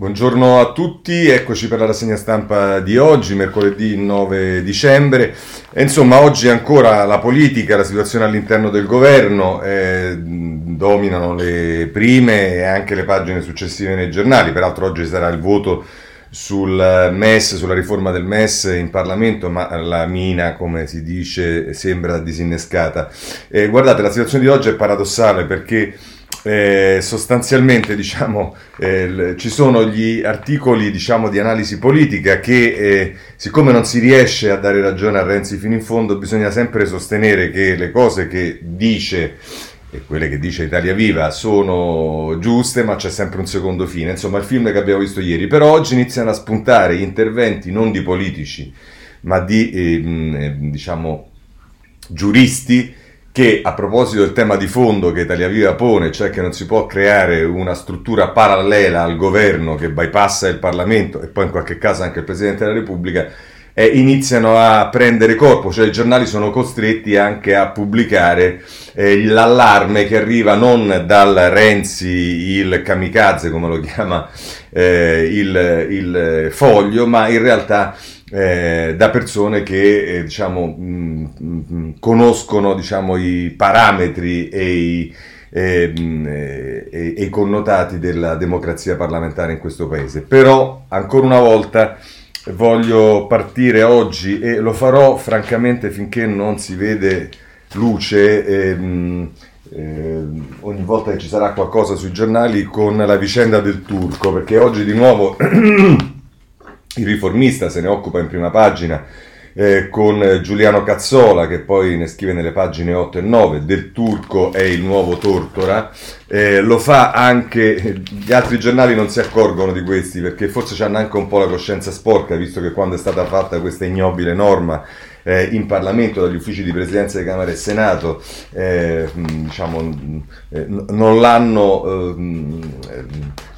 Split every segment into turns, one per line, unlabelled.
Buongiorno a tutti, eccoci per la rassegna stampa di oggi, mercoledì 9 dicembre. E insomma, oggi ancora la politica, la situazione all'interno del governo eh, dominano le prime e anche le pagine successive nei giornali. Peraltro oggi sarà il voto sul MES, sulla riforma del MES in Parlamento, ma la mina, come si dice, sembra disinnescata. Eh, guardate, la situazione di oggi è paradossale perché eh, sostanzialmente diciamo, eh, ci sono gli articoli diciamo, di analisi politica che eh, siccome non si riesce a dare ragione a Renzi fino in fondo bisogna sempre sostenere che le cose che dice e quelle che dice Italia Viva sono giuste ma c'è sempre un secondo fine. Insomma il film che abbiamo visto ieri. Però oggi iniziano a spuntare interventi non di politici ma di ehm, eh, diciamo giuristi che a proposito del tema di fondo che Italia Viva pone, cioè che non si può creare una struttura parallela al governo che bypassa il Parlamento e poi in qualche caso anche il Presidente della Repubblica, eh, iniziano a prendere corpo, cioè i giornali sono costretti anche a pubblicare eh, l'allarme che arriva non dal Renzi, il kamikaze come lo chiama eh, il, il foglio, ma in realtà eh, da persone che eh, diciamo, mh, mh, conoscono diciamo, i parametri e i, e, e, e i connotati della democrazia parlamentare in questo paese. Però, ancora una volta, voglio partire oggi e lo farò francamente finché non si vede luce. E, eh, ogni volta che ci sarà qualcosa sui giornali con la vicenda del turco, perché oggi di nuovo il riformista se ne occupa in prima pagina eh, con Giuliano Cazzola che poi ne scrive nelle pagine 8 e 9 del turco è il nuovo Tortora eh, lo fa anche gli altri giornali non si accorgono di questi perché forse hanno anche un po' la coscienza sporca visto che quando è stata fatta questa ignobile norma eh, in Parlamento dagli uffici di Presidenza di Camera e Senato eh, diciamo, eh, non l'hanno eh,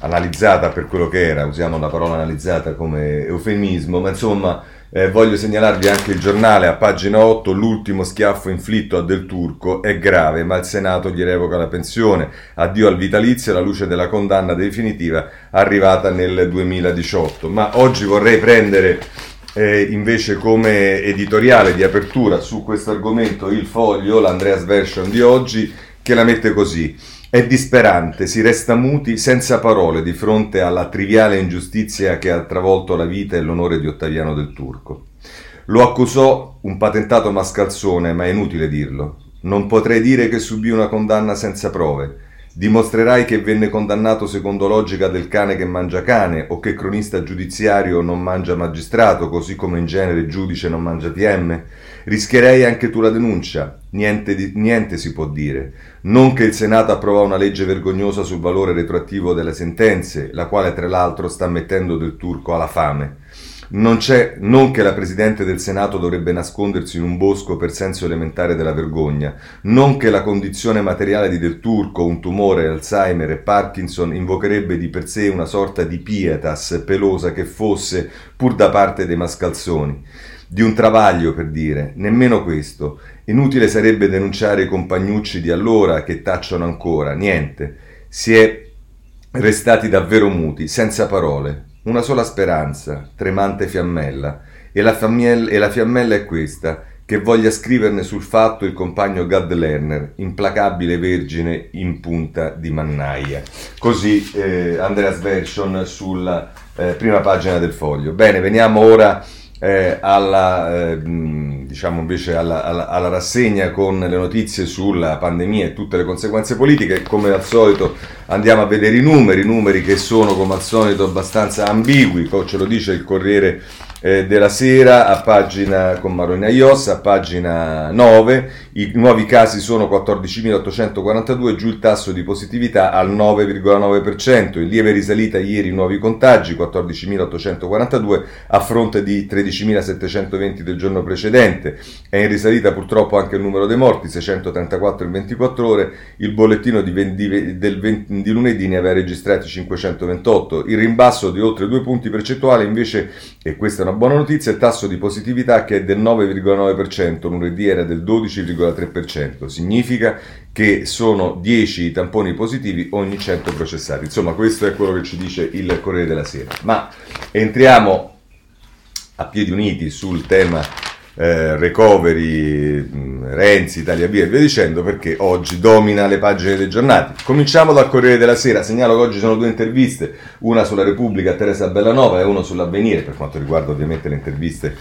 analizzata per quello che era, usiamo la parola analizzata come eufemismo, ma insomma eh, voglio segnalarvi anche il giornale a pagina 8, l'ultimo schiaffo inflitto a Del Turco è grave, ma il Senato gli revoca la pensione. Addio al vitalizio alla luce della condanna definitiva arrivata nel 2018. Ma oggi vorrei prendere eh, invece come editoriale di apertura su questo argomento il foglio, l'Andreas Version di oggi, che la mette così. È disperante, si resta muti senza parole di fronte alla triviale ingiustizia che ha travolto la vita e l'onore di Ottaviano del Turco. Lo accusò un patentato mascalzone, ma è inutile dirlo. Non potrei dire che subì una condanna senza prove. Dimostrerai che venne condannato secondo logica del cane che mangia cane o che cronista giudiziario non mangia magistrato, così come in genere giudice non mangia PM? Rischierei anche tu la denuncia. Niente, di, niente si può dire. Non che il Senato approvò una legge vergognosa sul valore retroattivo delle sentenze, la quale tra l'altro sta mettendo del turco alla fame. Non c'è, non che la Presidente del Senato dovrebbe nascondersi in un bosco per senso elementare della vergogna, non che la condizione materiale di Del Turco, un tumore, Alzheimer e Parkinson, invocherebbe di per sé una sorta di pietas pelosa che fosse, pur da parte dei mascalzoni. Di un travaglio, per dire, nemmeno questo. Inutile sarebbe denunciare i compagnucci di allora che tacciono ancora, niente. Si è restati davvero muti, senza parole, una sola speranza, tremante fiammella, e la, fiammella, e la fiammella è questa, che voglia scriverne sul fatto il compagno Gad Lerner, implacabile vergine in punta di mannaia. Così eh, Andreas Version sulla eh, prima pagina del foglio. Bene, veniamo ora eh, alla, eh, diciamo invece alla, alla, alla, rassegna con le notizie sulla pandemia e tutte le conseguenze politiche. Come al solito andiamo a vedere i numeri, numeri che sono come al solito abbastanza ambigui, ce lo dice il Corriere eh, della Sera a pagina con Marina Ios, a pagina 9, i nuovi casi sono 14.842, giù il tasso di positività al 9,9%, in lieve risalita ieri i nuovi contagi, 14.842 a fronte di 13.720 del giorno precedente, è in risalita purtroppo anche il numero dei morti, 634 in 24 ore, il bollettino di, di, del 20, di lunedì ne aveva registrati 528, il rimbasso di oltre due punti percentuali invece, e questa è una buona notizia, il tasso di positività che è del 9,9%, lunedì era del 12,9%, 0,3%. Significa che sono 10 tamponi positivi ogni 100 processati. Insomma, questo è quello che ci dice il Corriere della Sera. Ma entriamo a piedi uniti sul tema eh, recovery, Renzi, Italia Via e via dicendo perché oggi domina le pagine dei giornali. Cominciamo dal Corriere della Sera, segnalo che oggi sono due interviste, una sulla Repubblica a Teresa Bellanova e una sull'avvenire per quanto riguarda ovviamente le interviste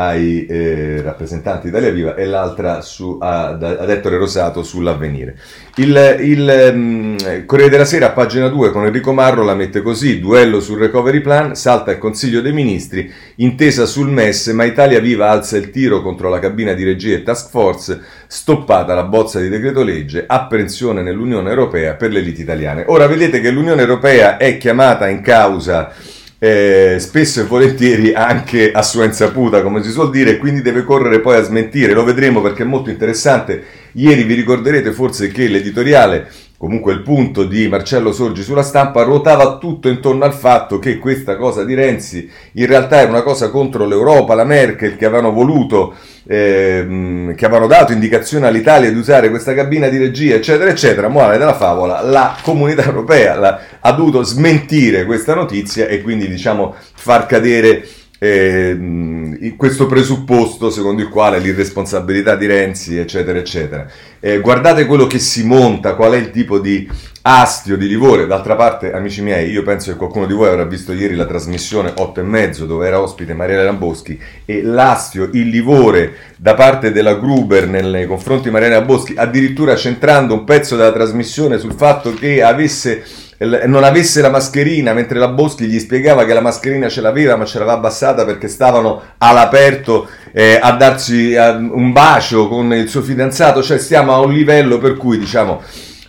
ai eh, rappresentanti Italia Viva e l'altra su, ad, ad Ettore Rosato sull'avvenire. Il, il um, Corriere della Sera a pagina 2 con Enrico Marro la mette così, duello sul recovery plan, salta il Consiglio dei Ministri, intesa sul MES, ma Italia Viva alza il tiro contro la cabina di regia e task force, stoppata la bozza di decreto legge, apprensione nell'Unione Europea per le liti italiane. Ora vedete che l'Unione Europea è chiamata in causa eh, spesso e volentieri anche a sua insaputa, come si suol dire, quindi deve correre poi a smentire. Lo vedremo perché è molto interessante. Ieri vi ricorderete forse che l'editoriale comunque il punto di Marcello Sorgi sulla stampa ruotava tutto intorno al fatto che questa cosa di Renzi in realtà era una cosa contro l'Europa, la Merkel che avevano voluto, eh, che avevano dato indicazione all'Italia di usare questa cabina di regia, eccetera, eccetera. Morale della favola, la comunità europea la, ha dovuto smentire questa notizia e quindi diciamo far cadere eh, questo presupposto secondo il quale l'irresponsabilità di Renzi, eccetera, eccetera. Eh, guardate quello che si monta, qual è il tipo di astio, di livore. D'altra parte, amici miei, io penso che qualcuno di voi avrà visto ieri la trasmissione 8 e mezzo dove era ospite Mariella Lamboschi e l'astio, il livore da parte della Gruber nei confronti di Mariella Lamboschi, addirittura centrando un pezzo della trasmissione sul fatto che avesse non avesse la mascherina, mentre la Boschi gli spiegava che la mascherina ce l'aveva, ma ce l'aveva abbassata perché stavano all'aperto eh, a darci eh, un bacio con il suo fidanzato, cioè stiamo a un livello per cui diciamo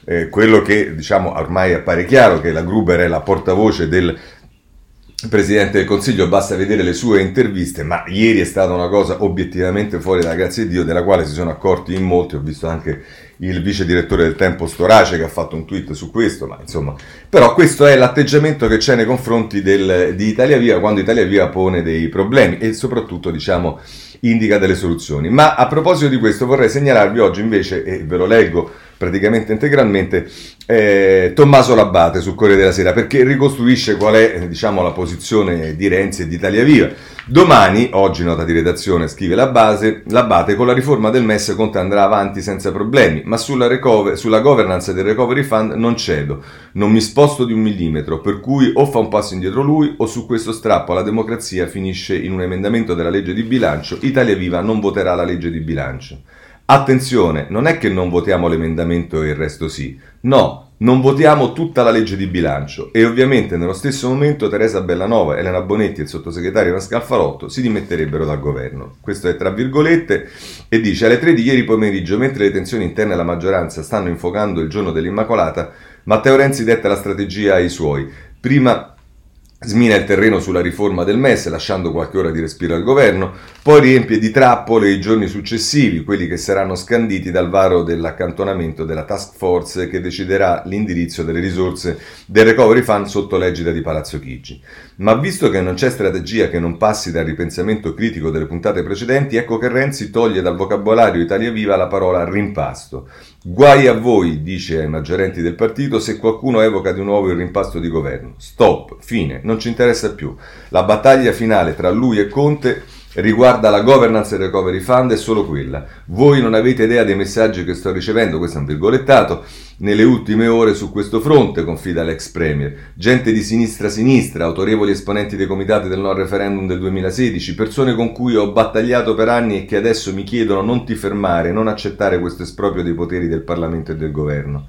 eh, quello che diciamo ormai appare chiaro che la Gruber è la portavoce del Presidente del Consiglio, basta vedere le sue interviste, ma ieri è stata una cosa obiettivamente fuori dalla grazia di Dio, della quale si sono accorti in molti, ho visto anche il vice direttore del Tempo Storace che ha fatto un tweet su questo, ma insomma, però questo è l'atteggiamento che c'è nei confronti del, di Italia Via quando Italia Via pone dei problemi e soprattutto diciamo indica delle soluzioni. Ma a proposito di questo vorrei segnalarvi oggi invece, e ve lo leggo praticamente integralmente, eh, Tommaso Labbate sul Corriere della Sera perché ricostruisce qual è diciamo, la posizione di Renzi e di Italia Viva. Domani, oggi nota di redazione, scrive la base, Labbate, con la riforma del MES Conte andrà avanti senza problemi, ma sulla, recover- sulla governance del Recovery Fund non cedo, non mi sposto di un millimetro, per cui o fa un passo indietro lui o su questo strappo alla democrazia finisce in un emendamento della legge di bilancio, Italia Viva non voterà la legge di bilancio. Attenzione, non è che non votiamo l'emendamento e il resto sì. No, non votiamo tutta la legge di bilancio e ovviamente nello stesso momento Teresa Bellanova, Elena Bonetti e il sottosegretario Pascal Falotto si dimetterebbero dal governo. Questo è tra virgolette e dice alle 3 di ieri pomeriggio, mentre le tensioni interne alla maggioranza stanno infocando il giorno dell'Immacolata, Matteo Renzi detta la strategia ai suoi. Prima smina il terreno sulla riforma del MES lasciando qualche ora di respiro al governo, poi riempie di trappole i giorni successivi, quelli che saranno scanditi dal varo dell'accantonamento della task force che deciderà l'indirizzo delle risorse del recovery fund sotto l'egida di Palazzo Chigi. Ma visto che non c'è strategia che non passi dal ripensamento critico delle puntate precedenti, ecco che Renzi toglie dal vocabolario Italia Viva la parola rimpasto. Guai a voi, dice ai maggiorenti del partito, se qualcuno evoca di nuovo il rimpasto di governo. Stop, fine, non ci interessa più. La battaglia finale tra lui e Conte riguarda la governance del recovery fund è solo quella. Voi non avete idea dei messaggi che sto ricevendo, questo è un virgolettato, nelle ultime ore su questo fronte, confida l'ex premier. Gente di sinistra sinistra, autorevoli esponenti dei comitati del no referendum del 2016, persone con cui ho battagliato per anni e che adesso mi chiedono non ti fermare, non accettare questo esproprio dei poteri del Parlamento e del governo.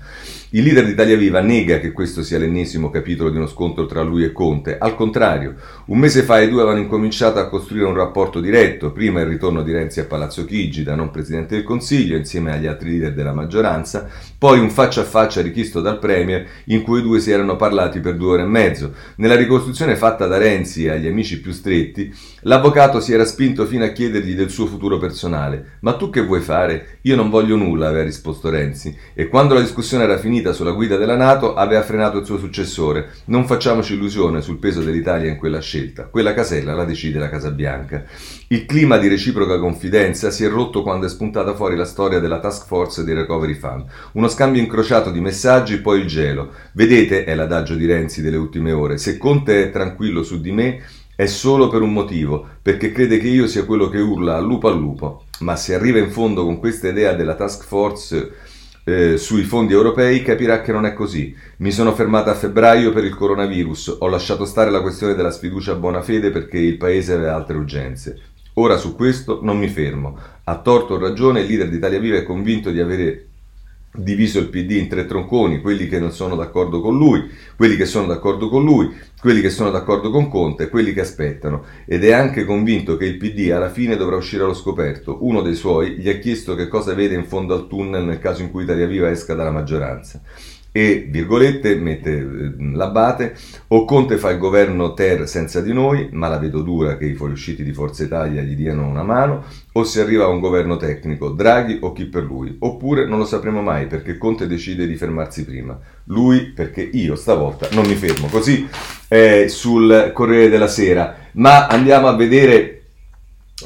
Il leader di Italia Viva nega che questo sia l'ennesimo capitolo di uno scontro tra lui e Conte. Al contrario, un mese fa i due avevano incominciato a costruire un rapporto diretto, prima il ritorno di Renzi a Palazzo Chigi da non Presidente del Consiglio insieme agli altri leader della maggioranza, poi un faccia a faccia richiesto dal Premier in cui i due si erano parlati per due ore e mezzo. Nella ricostruzione fatta da Renzi agli amici più stretti, l'avvocato si era spinto fino a chiedergli del suo futuro personale. Ma tu che vuoi fare? Io non voglio nulla, aveva risposto Renzi. E quando la discussione era finita sulla guida della Nato, aveva frenato il suo successore. Non facciamoci illusione sul peso dell'Italia in quella scelta. Quella casella la decide la Casa Bianca. Il clima di reciproca confidenza si è rotto quando è spuntata fuori la storia della task force dei recovery fund. Uno scambio incrociato di messaggi, poi il gelo. Vedete, è l'adagio di Renzi delle ultime ore, se Conte è tranquillo su di me è solo per un motivo, perché crede che io sia quello che urla al lupo al lupo. Ma se arriva in fondo con questa idea della task force eh, sui fondi europei capirà che non è così. Mi sono fermata a febbraio per il coronavirus, ho lasciato stare la questione della sfiducia a buona fede perché il paese aveva altre urgenze. Ora su questo non mi fermo. A torto o ragione il leader di Italia Viva è convinto di avere diviso il PD in tre tronconi, quelli che non sono d'accordo con lui, quelli che sono d'accordo con lui, quelli che sono d'accordo con Conte quelli che aspettano. Ed è anche convinto che il PD alla fine dovrà uscire allo scoperto. Uno dei suoi gli ha chiesto che cosa vede in fondo al tunnel nel caso in cui Italia Viva esca dalla maggioranza e, virgolette, mette eh, l'abate, o Conte fa il governo ter senza di noi, ma la vedo dura che i fuoriusciti di Forza Italia gli diano una mano, o si arriva a un governo tecnico, Draghi o chi per lui, oppure non lo sapremo mai perché Conte decide di fermarsi prima, lui perché io stavolta non mi fermo, così eh, sul Corriere della Sera, ma andiamo a vedere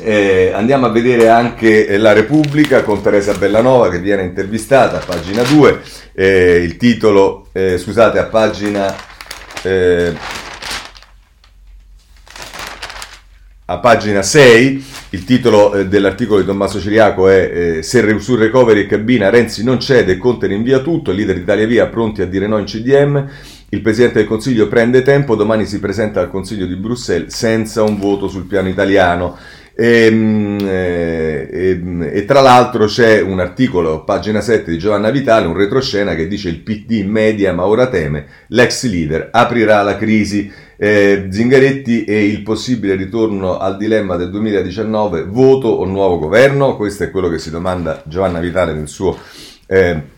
eh, andiamo a vedere anche eh, La Repubblica con Teresa Bellanova che viene intervistata a pagina 2, eh, il titolo, eh, scusate, a pagina, eh, a pagina 6, il titolo eh, dell'articolo di Tommaso Ciriaco è Se sul recovery e cabina Renzi non cede Conte rinvia tutto, leader d'Italia Via pronti a dire no in CDM, il Presidente del Consiglio prende tempo, domani si presenta al Consiglio di Bruxelles senza un voto sul piano italiano. E, ehm, e, ehm, e, tra l'altro c'è un articolo, pagina 7 di Giovanna Vitale, un retroscena che dice il PD media ma ora teme, l'ex leader aprirà la crisi, eh, Zingaretti e il possibile ritorno al dilemma del 2019, voto o nuovo governo, questo è quello che si domanda Giovanna Vitale nel suo... Eh,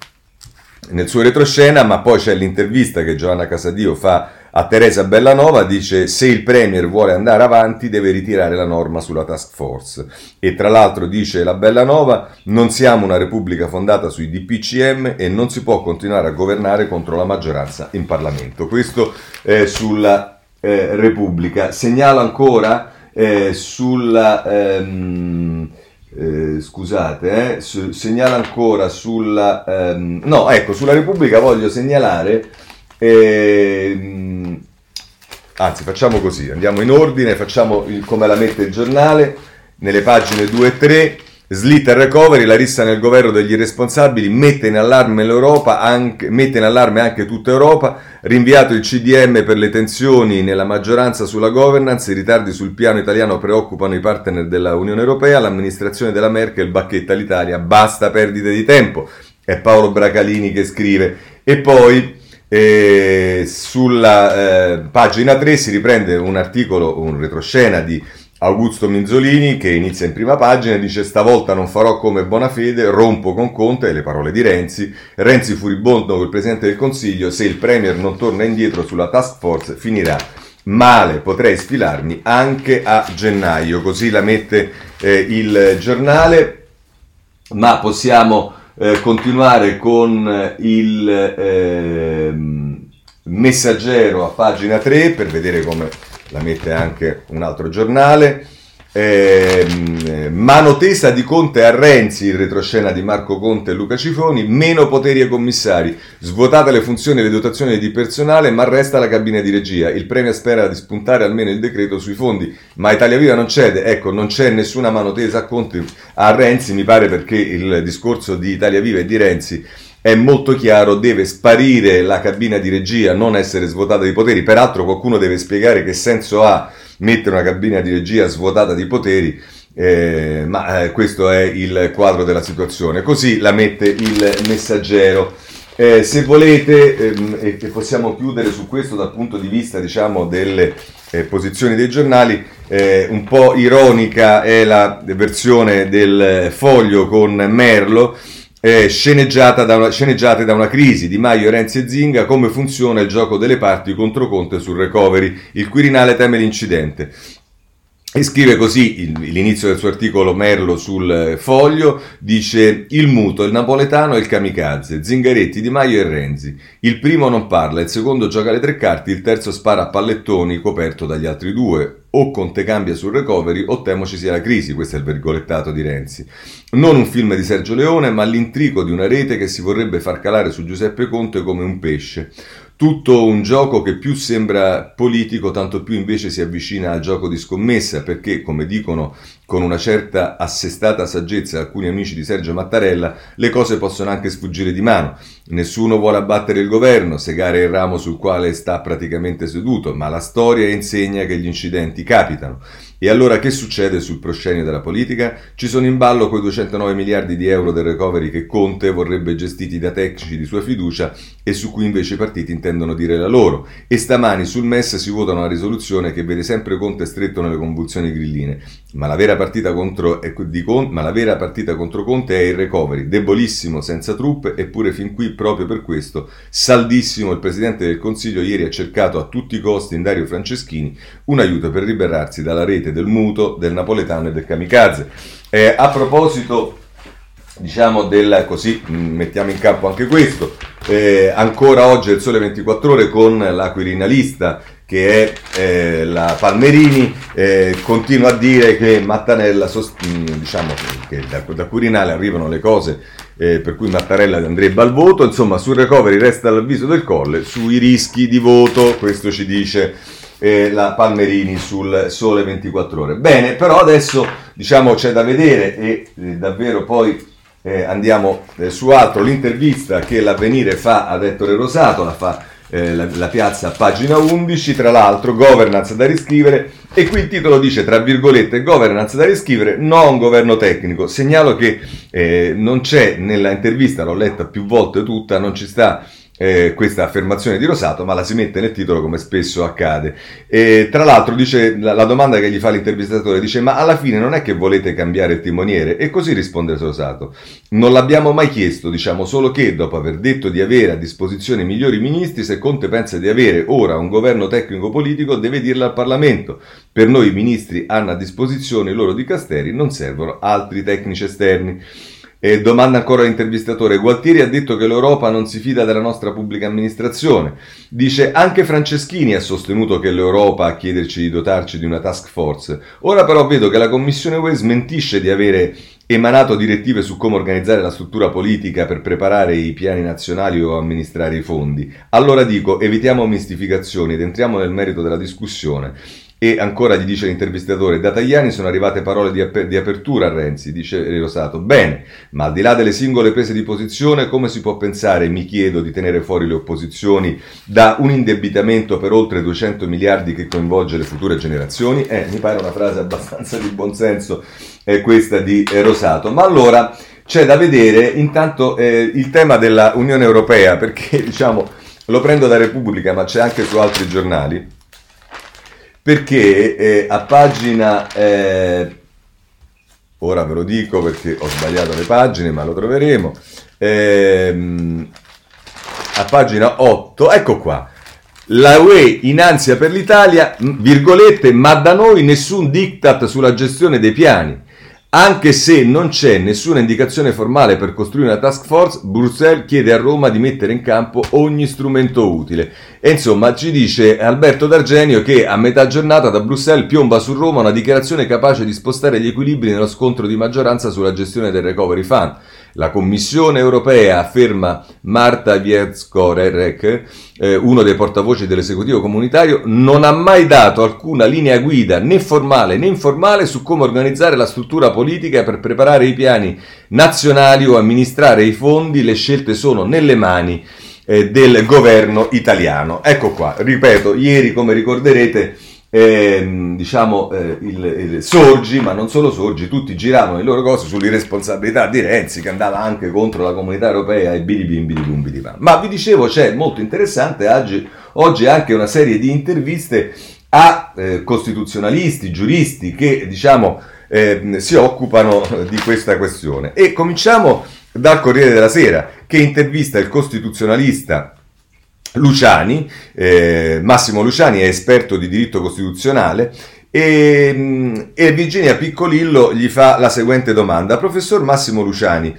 nel suo retroscena, ma poi c'è l'intervista che Giovanna Casadio fa a Teresa Bellanova dice se il Premier vuole andare avanti deve ritirare la norma sulla task force e tra l'altro dice la Bellanova non siamo una repubblica fondata sui DPCM e non si può continuare a governare contro la maggioranza in Parlamento. Questo eh, sulla eh, Repubblica. Segnalo ancora eh, sulla... Ehm, eh, scusate, eh, su, ancora sulla... Ehm, no, ecco, sulla Repubblica voglio segnalare e, anzi, facciamo così, andiamo in ordine, facciamo il, come la mette il giornale, nelle pagine 2 e 3. Slitta il recovery, la rissa nel governo degli irresponsabili, mette in allarme l'Europa, anche, mette in allarme anche tutta Europa, rinviato il CDM per le tensioni nella maggioranza sulla governance, i ritardi sul piano italiano preoccupano i partner della Unione Europea, l'amministrazione della Merkel bacchetta l'Italia, basta perdite di tempo. È Paolo Bracalini che scrive. E poi e sulla eh, pagina 3 si riprende un articolo, un retroscena di Augusto Minzolini che inizia in prima pagina e dice stavolta non farò come Bonafede, rompo con Conte, le parole di Renzi, Renzi furibondo col Presidente del Consiglio, se il Premier non torna indietro sulla task force finirà male, potrei sfilarmi anche a gennaio, così la mette eh, il giornale, ma possiamo eh, continuare con eh, il eh, messaggero a pagina 3 per vedere come la mette anche un altro giornale. Eh, mano tesa di Conte a Renzi, il retroscena di Marco Conte e Luca Cifoni, meno poteri ai commissari, svuotate le funzioni e le dotazioni di personale, ma resta la cabina di regia. Il premio spera di spuntare almeno il decreto sui fondi, ma Italia Viva non cede, ecco, non c'è nessuna mano tesa a Conte, a Renzi, mi pare perché il discorso di Italia Viva e di Renzi è molto chiaro, deve sparire la cabina di regia, non essere svuotata di poteri, peraltro qualcuno deve spiegare che senso ha mettere una cabina di regia svuotata di poteri, eh, ma eh, questo è il quadro della situazione. Così la mette il messaggero. Eh, se volete, ehm, e possiamo chiudere su questo dal punto di vista diciamo, delle eh, posizioni dei giornali, eh, un po' ironica è la versione del foglio con Merlo eh, da una, sceneggiate da una crisi di Maio, Renzi e Zinga, come funziona il gioco delle parti contro Conte sul recovery. Il Quirinale teme l'incidente. E scrive così l'inizio del suo articolo Merlo sul eh, foglio, dice il muto, il napoletano e il kamikaze, Zingaretti, Di Maio e Renzi. Il primo non parla, il secondo gioca le tre carte, il terzo spara a pallettoni coperto dagli altri due. O Conte cambia sul recovery o temo ci sia la crisi, questo è il virgolettato di Renzi. Non un film di Sergio Leone, ma l'intrico di una rete che si vorrebbe far calare su Giuseppe Conte come un pesce tutto un gioco che più sembra politico, tanto più invece si avvicina al gioco di scommessa, perché, come dicono con una certa assestata saggezza alcuni amici di Sergio Mattarella, le cose possono anche sfuggire di mano. Nessuno vuole abbattere il governo, segare il ramo sul quale sta praticamente seduto, ma la storia insegna che gli incidenti capitano. E allora che succede sul proscenio della politica? Ci sono in ballo quei 209 miliardi di euro del recovery che Conte vorrebbe gestiti da tecnici di sua fiducia e su cui invece i partiti intendono dire la loro. E stamani sul MES si vota una risoluzione che vede sempre Conte stretto nelle convulsioni grilline. Ma la vera partita contro, Conte, ma la vera partita contro Conte è il recovery, debolissimo, senza truppe, eppure fin qui proprio per questo, saldissimo, il Presidente del Consiglio ieri ha cercato a tutti i costi in Dario Franceschini un aiuto per liberarsi dalla rete del muto, del napoletano e del kamikaze. Eh, a proposito, diciamo, del così, mm, mettiamo in campo anche questo, eh, ancora oggi il Sole 24 Ore con la Quirinalista che è eh, la Palmerini, eh, continua a dire che Mattanella, sost- mm, diciamo che da, da Quirinale arrivano le cose eh, per cui Mattarella andrebbe al voto, insomma sul recovery resta l'avviso del colle, sui rischi di voto, questo ci dice eh, la Palmerini sul Sole 24 ore. Bene, però adesso diciamo c'è da vedere e eh, davvero poi eh, andiamo su altro, l'intervista che l'avvenire fa ad Ettore Rosato, la fa eh, la, la, piazza pagina 11, tra l'altro governance da riscrivere e qui il titolo dice tra virgolette governance da riscrivere, non governo tecnico. Segnalo che eh, non c'è nella intervista, l'ho letta più volte tutta, non ci sta eh, questa affermazione di Rosato, ma la si mette nel titolo come spesso accade. E, tra l'altro dice, la, la, domanda che gli fa l'intervistatore dice ma alla fine non è che volete cambiare il timoniere? E così risponde Rosato. Non l'abbiamo mai chiesto, diciamo solo che dopo aver detto di avere a disposizione migliori ministri, se Conte pensa di avere ora un governo tecnico-politico deve dirlo al Parlamento. Per noi i ministri hanno a disposizione i loro dicasteri, non servono altri tecnici esterni. E domanda ancora all'intervistatore. Gualtieri ha detto che l'Europa non si fida della nostra pubblica amministrazione. Dice anche Franceschini ha sostenuto che l'Europa a chiederci di dotarci di una task force. Ora però vedo che la Commissione UE smentisce di avere emanato direttive su come organizzare la struttura politica per preparare i piani nazionali o amministrare i fondi. Allora dico, evitiamo mistificazioni ed entriamo nel merito della discussione. E ancora gli dice l'intervistatore, da Tajani sono arrivate parole di, ap- di, apertura a Renzi, dice Rosato. Bene, ma al di là delle singole prese di posizione, come si può pensare, mi chiedo, di tenere fuori le opposizioni da un indebitamento per oltre 200 miliardi che coinvolge le future generazioni? Eh, mi pare una frase abbastanza di buonsenso eh, questa di eh, Rosato. Ma allora c'è da vedere intanto eh, il tema della Unione Europea, perché diciamo, lo prendo da Repubblica, ma c'è anche su altri giornali perché eh, a pagina... Eh, ora ve lo dico perché ho sbagliato le pagine, ma lo troveremo. Ehm, a pagina 8, ecco qua. La UE in ansia per l'Italia, virgolette, ma da noi nessun diktat sulla gestione dei piani. Anche se non c'è nessuna indicazione formale per costruire una task force, Bruxelles chiede a Roma di mettere in campo ogni strumento utile. E insomma ci dice Alberto D'Argenio che a metà giornata da Bruxelles piomba su Roma una dichiarazione capace di spostare gli equilibri nello scontro di maggioranza sulla gestione del recovery fund. La Commissione europea, afferma Marta Wierzkorek, eh, uno dei portavoci dell'esecutivo comunitario, non ha mai dato alcuna linea guida né formale né informale su come organizzare la struttura politica per preparare i piani nazionali o amministrare i fondi. Le scelte sono nelle mani eh, del governo italiano. Ecco qua, ripeto, ieri come ricorderete eh, diciamo eh, il, il, Sorgi, ma non solo Sorgi, tutti giravano le loro cose sull'irresponsabilità di Renzi che andava anche contro la comunità europea e bidi bidi bidi Ma vi dicevo, c'è molto interessante oggi, oggi anche una serie di interviste a eh, costituzionalisti, giuristi che diciamo eh, si occupano di questa questione. E cominciamo dal Corriere della Sera, che intervista il costituzionalista Luciani, eh, Massimo Luciani è esperto di diritto costituzionale e, e, Virginia Piccolillo gli fa la seguente domanda. Professor Massimo Luciani,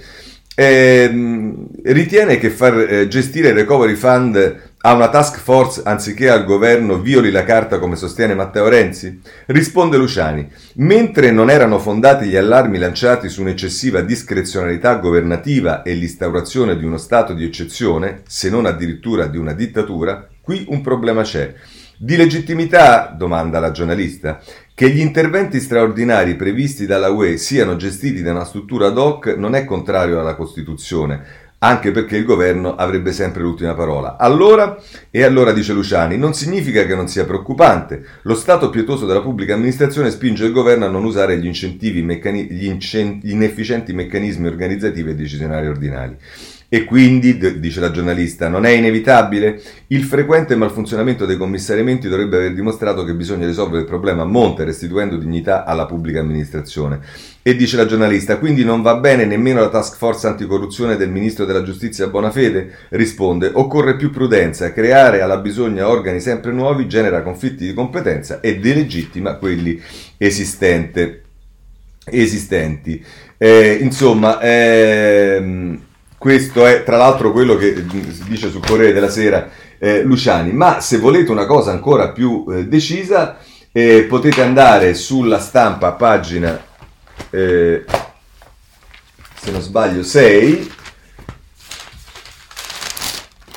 eh, ritiene che far eh, gestire il Recovery Fund a una task force anziché al governo violi la carta come sostiene Matteo Renzi? Risponde Luciani. Mentre non erano fondati gli allarmi lanciati su un'eccessiva discrezionalità governativa e l'instaurazione di uno stato di eccezione, se non addirittura di una dittatura, qui un problema c'è. Di legittimità, domanda la giornalista, che gli interventi straordinari previsti dalla UE siano gestiti da una struttura ad hoc non è contrario alla Costituzione, anche perché il governo avrebbe sempre l'ultima parola. Allora, e allora dice Luciani, non significa che non sia preoccupante. Lo stato pietoso della pubblica amministrazione spinge il governo a non usare gli meccani- gli, incen- gli inefficienti meccanismi organizzativi e decisionali ordinari. E quindi, dice la giornalista, non è inevitabile? Il frequente malfunzionamento dei commissariamenti dovrebbe aver dimostrato che bisogna risolvere il problema a monte, restituendo dignità alla pubblica amministrazione. E dice la giornalista, quindi non va bene nemmeno la task force anticorruzione del ministro della giustizia Bonafede? Risponde, occorre più prudenza, creare alla bisogna organi sempre nuovi genera conflitti di competenza e delegittima quelli esistenti. Eh, insomma, ehm, questo è tra l'altro quello che si dice sul Corriere della Sera eh, Luciani. Ma se volete una cosa ancora più eh, decisa, eh, potete andare sulla stampa, pagina, eh, se non sbaglio, 6.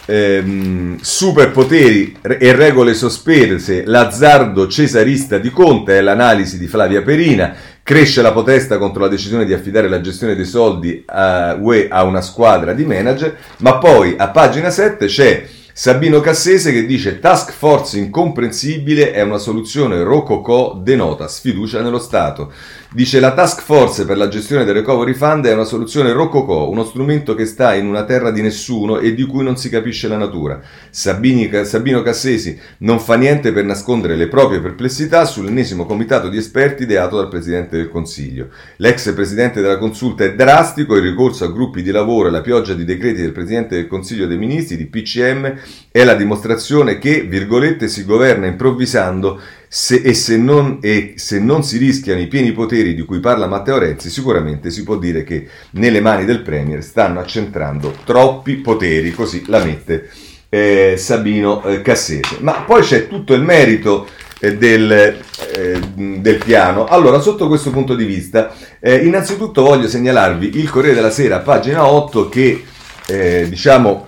Ehm, superpoteri e regole sospese, l'azzardo cesarista di Conte è l'analisi di Flavia Perina Cresce la protesta contro la decisione di affidare la gestione dei soldi a UE a una squadra di manager, ma poi a pagina 7 c'è Sabino Cassese che dice task force incomprensibile è una soluzione rococò denota sfiducia nello Stato. Dice la task force per la gestione del recovery fund è una soluzione rococò, uno strumento che sta in una terra di nessuno e di cui non si capisce la natura. Sabini, Sabino Cassesi non fa niente per nascondere le proprie perplessità sull'ennesimo comitato di esperti ideato dal Presidente del Consiglio. L'ex Presidente della Consulta è drastico, il ricorso a gruppi di lavoro e la pioggia di decreti del Presidente del Consiglio dei Ministri, di PCM, è la dimostrazione che, virgolette, si governa improvvisando se, e, se non, e se non si rischiano i pieni poteri di cui parla Matteo Renzi, sicuramente si può dire che nelle mani del Premier stanno accentrando troppi poteri, così la mette eh, Sabino eh, Cassese. Ma poi c'è tutto il merito eh, del, eh, del, piano. Allora, sotto questo punto di vista, eh, innanzitutto voglio segnalarvi il Corriere della Sera, pagina 8, che eh, diciamo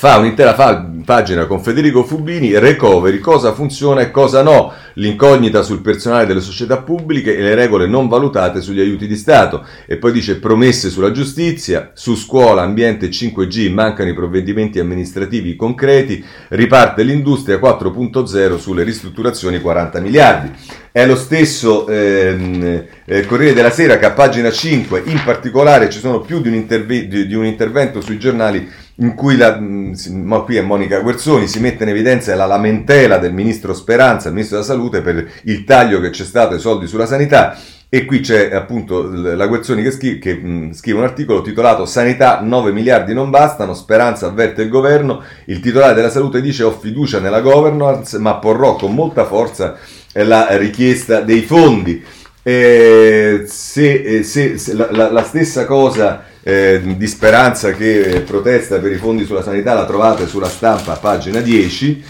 fa un'intera fa- pagina con Federico Fubini, recovery, cosa funziona e cosa no, l'incognita sul personale delle società pubbliche e le regole non valutate sugli aiuti di Stato. E poi dice promesse sulla giustizia, su scuola, ambiente e 5G mancano i provvedimenti amministrativi concreti, riparte l'industria 4.0 sulle ristrutturazioni 40 miliardi. È lo stesso ehm, eh, Corriere della Sera che a pagina 5 in particolare ci sono più di un, interve- di, di un intervento sui giornali in cui la, mm, ma qui è Monica Guerzoni, si mette in evidenza la lamentela del ministro Speranza, il ministro della Salute, per il taglio che c'è stato ai soldi sulla sanità. E qui c'è appunto la Guerzoni che, scrive, che mh, scrive un articolo titolato Sanità 9 miliardi non bastano, Speranza avverte il governo, il titolare della salute dice ho fiducia nella governance ma porrò con molta forza la richiesta dei fondi. Eh, se, se, se la, la, la, stessa cosa eh, di speranza che protesta per i fondi sulla sanità la trovate sulla stampa a pagina 10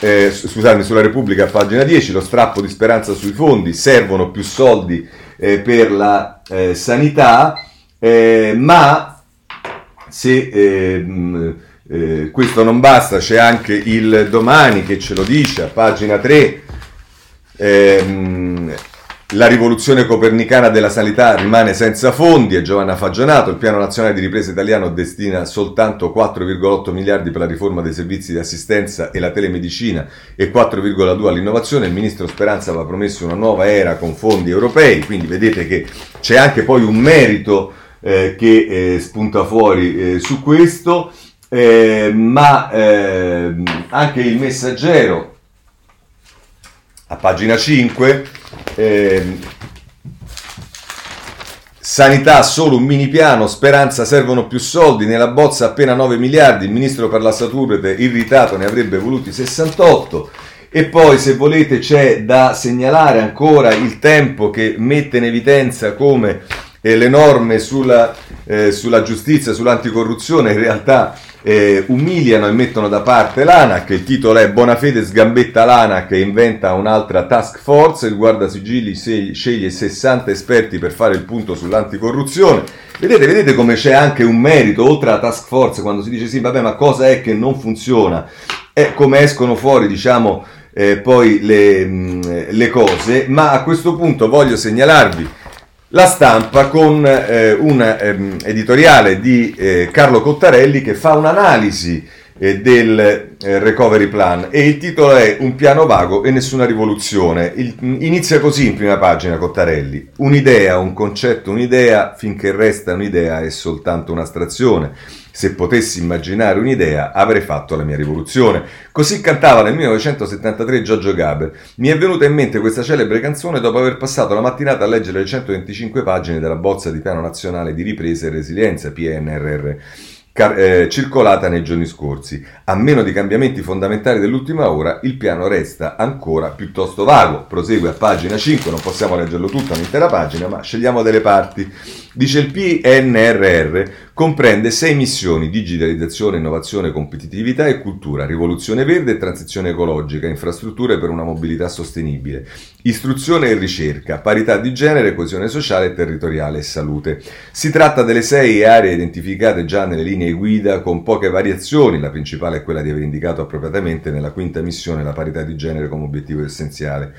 eh, scusate sulla Repubblica a pagina 10 lo strappo di speranza sui fondi servono più soldi eh, per la eh, sanità eh, ma se eh, questo non basta c'è anche il domani che ce lo dice a pagina 3 ehm, la rivoluzione copernicana della sanità rimane senza fondi, è Giovanna Fagionato, il piano nazionale di ripresa italiano destina soltanto 4,8 miliardi per la riforma dei servizi di assistenza e la telemedicina e 4,2 all'innovazione, il ministro Speranza aveva promesso una nuova era con fondi europei, quindi vedete che c'è anche poi un merito eh, che eh, spunta fuori eh, su questo, eh, ma ehm, anche il messaggero a pagina 5 eh, Sanità solo un mini piano, speranza servono più soldi, nella bozza appena 9 miliardi, il ministro per la salute irritato ne avrebbe voluti 68. E poi se volete c'è da segnalare ancora il tempo che mette in evidenza come eh, le norme sulla, eh, sulla giustizia, sull'anticorruzione in realtà eh, umiliano e mettono da parte l'ANAC, il titolo è Bonafede sgambetta l'ANAC e inventa un'altra task force, il guardasigilli sceglie 60 esperti per fare il punto sull'anticorruzione. Vedete, vedete come c'è anche un merito, oltre alla task force, quando si dice sì, vabbè, ma cosa è che non funziona? È come escono fuori, diciamo, eh, poi le, mh, le cose, ma a questo punto voglio segnalarvi la stampa con eh, un ehm, editoriale di eh, Carlo Cottarelli che fa un'analisi eh, del eh, recovery plan e il titolo è Un piano vago e nessuna rivoluzione. Il, inizia così in prima pagina Cottarelli. Un'idea, un concetto, un'idea, finché resta un'idea è soltanto un'astrazione. Se potessi immaginare un'idea, avrei fatto la mia rivoluzione. Così cantava nel 1973 Giorgio Gaber. Mi è venuta in mente questa celebre canzone dopo aver passato la mattinata a leggere le 125 pagine della bozza di Piano Nazionale di Ripresa e Resilienza, PNRR car- eh, circolata nei giorni scorsi. A meno di cambiamenti fondamentali dell'ultima ora, il piano resta ancora piuttosto vago. Prosegue a pagina 5, non possiamo leggerlo tutto, un'intera pagina, ma scegliamo delle parti. Dice il PNRR comprende sei missioni, digitalizzazione, innovazione, competitività e cultura, rivoluzione verde e transizione ecologica, infrastrutture per una mobilità sostenibile, istruzione e ricerca, parità di genere, coesione sociale territoriale e salute. Si tratta delle sei aree identificate già nelle linee guida con poche variazioni, la principale è quella di aver indicato appropriatamente nella quinta missione la parità di genere come obiettivo essenziale.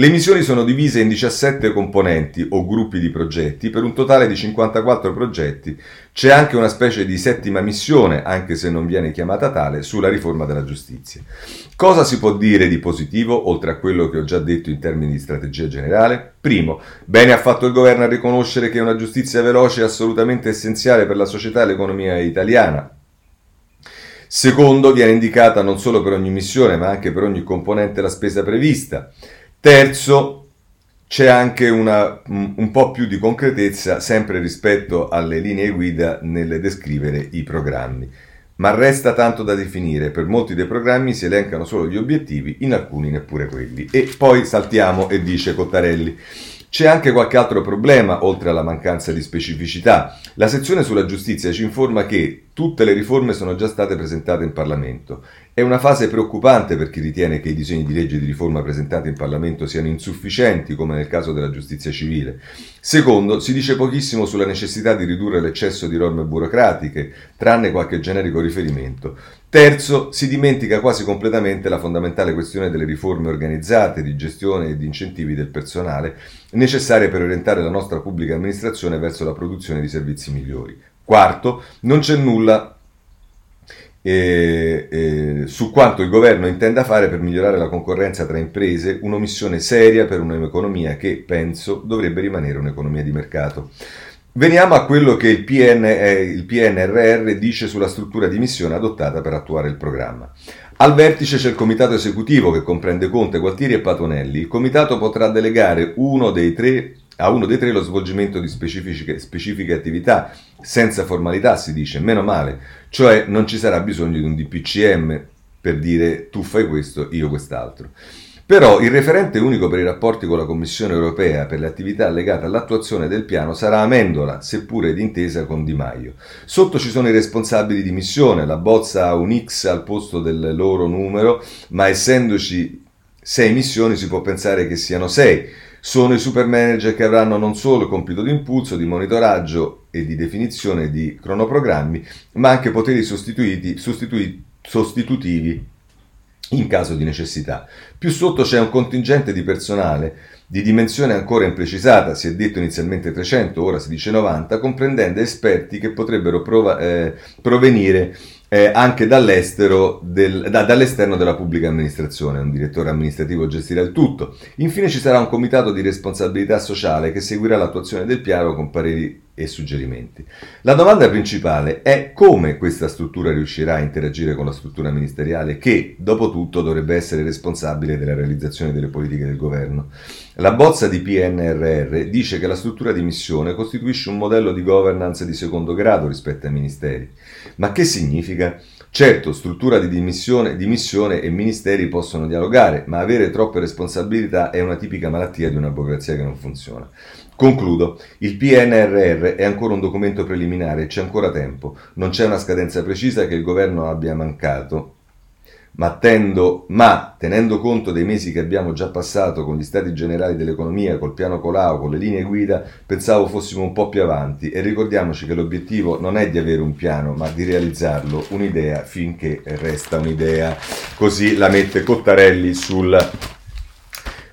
Le missioni sono divise in 17 componenti o gruppi di progetti per un totale di 54 progetti. C'è anche una specie di settima missione, anche se non viene chiamata tale, sulla riforma della giustizia. Cosa si può dire di positivo, oltre a quello che ho già detto in termini di strategia generale? Primo, bene ha fatto il governo a riconoscere che una giustizia veloce è assolutamente essenziale per la società e l'economia italiana. Secondo, viene indicata non solo per ogni missione, ma anche per ogni componente la spesa prevista. Terzo, c'è anche una, un po' più di concretezza sempre rispetto alle linee guida nel descrivere i programmi. Ma resta tanto da definire, per molti dei programmi si elencano solo gli obiettivi, in alcuni neppure quelli. E poi saltiamo e dice Cottarelli. C'è anche qualche altro problema, oltre alla mancanza di specificità. La sezione sulla giustizia ci informa che tutte le riforme sono già state presentate in Parlamento. È una fase preoccupante per chi ritiene che i disegni di legge di riforma presentati in Parlamento siano insufficienti, come nel caso della giustizia civile. Secondo, si dice pochissimo sulla necessità di ridurre l'eccesso di norme burocratiche, tranne qualche generico riferimento. Terzo, si dimentica quasi completamente la fondamentale questione delle riforme organizzate, di gestione e di incentivi del personale, necessarie per orientare la nostra pubblica amministrazione verso la produzione di servizi migliori. Quarto, non c'è nulla eh, eh, su quanto il governo intenda fare per migliorare la concorrenza tra imprese, un'omissione seria per un'economia che, penso, dovrebbe rimanere un'economia di mercato. Veniamo a quello che il, PN, eh, il PNRR dice sulla struttura di missione adottata per attuare il programma. Al vertice c'è il comitato esecutivo che comprende Conte, Gualtieri e Patonelli. Il comitato potrà delegare uno tre, a uno dei tre lo svolgimento di specifiche, specifiche attività, senza formalità si dice, meno male, cioè non ci sarà bisogno di un DPCM per dire tu fai questo, io quest'altro. Però il referente unico per i rapporti con la Commissione europea per le attività legate all'attuazione del piano sarà Amendola, seppure d'intesa con Di Maio. Sotto ci sono i responsabili di missione, la bozza ha un X al posto del loro numero, ma essendoci sei missioni si può pensare che siano sei. Sono i super manager che avranno non solo il compito di impulso, di monitoraggio e di definizione di cronoprogrammi, ma anche poteri sostituiti, sostitutivi in caso di necessità. Più sotto c'è un contingente di personale di dimensione ancora imprecisata, si è detto inizialmente 300, ora si dice 90, comprendendo esperti che potrebbero prova, eh, provenire eh, anche dall'estero del, da, dall'esterno della pubblica amministrazione, un direttore amministrativo gestirà il tutto. Infine ci sarà un comitato di responsabilità sociale che seguirà l'attuazione del piano con pareri e suggerimenti. La domanda principale è come questa struttura riuscirà a interagire con la struttura ministeriale che, dopo tutto, dovrebbe essere responsabile della realizzazione delle politiche del governo. La bozza di PNRR dice che la struttura di missione costituisce un modello di governance di secondo grado rispetto ai ministeri. Ma che significa? Certo, struttura di dimissione, di missione e ministeri possono dialogare, ma avere troppe responsabilità è una tipica malattia di una burocrazia che non funziona. Concludo, il PNRR è ancora un documento preliminare, c'è ancora tempo, non c'è una scadenza precisa che il governo abbia mancato ma, tendo, ma, tenendo conto dei mesi che abbiamo già passato con gli stati generali dell'economia, col piano Colau, con le linee guida, pensavo fossimo un po' più avanti e ricordiamoci che l'obiettivo non è di avere un piano, ma di realizzarlo, un'idea finché resta un'idea. Così la mette Cottarelli sul,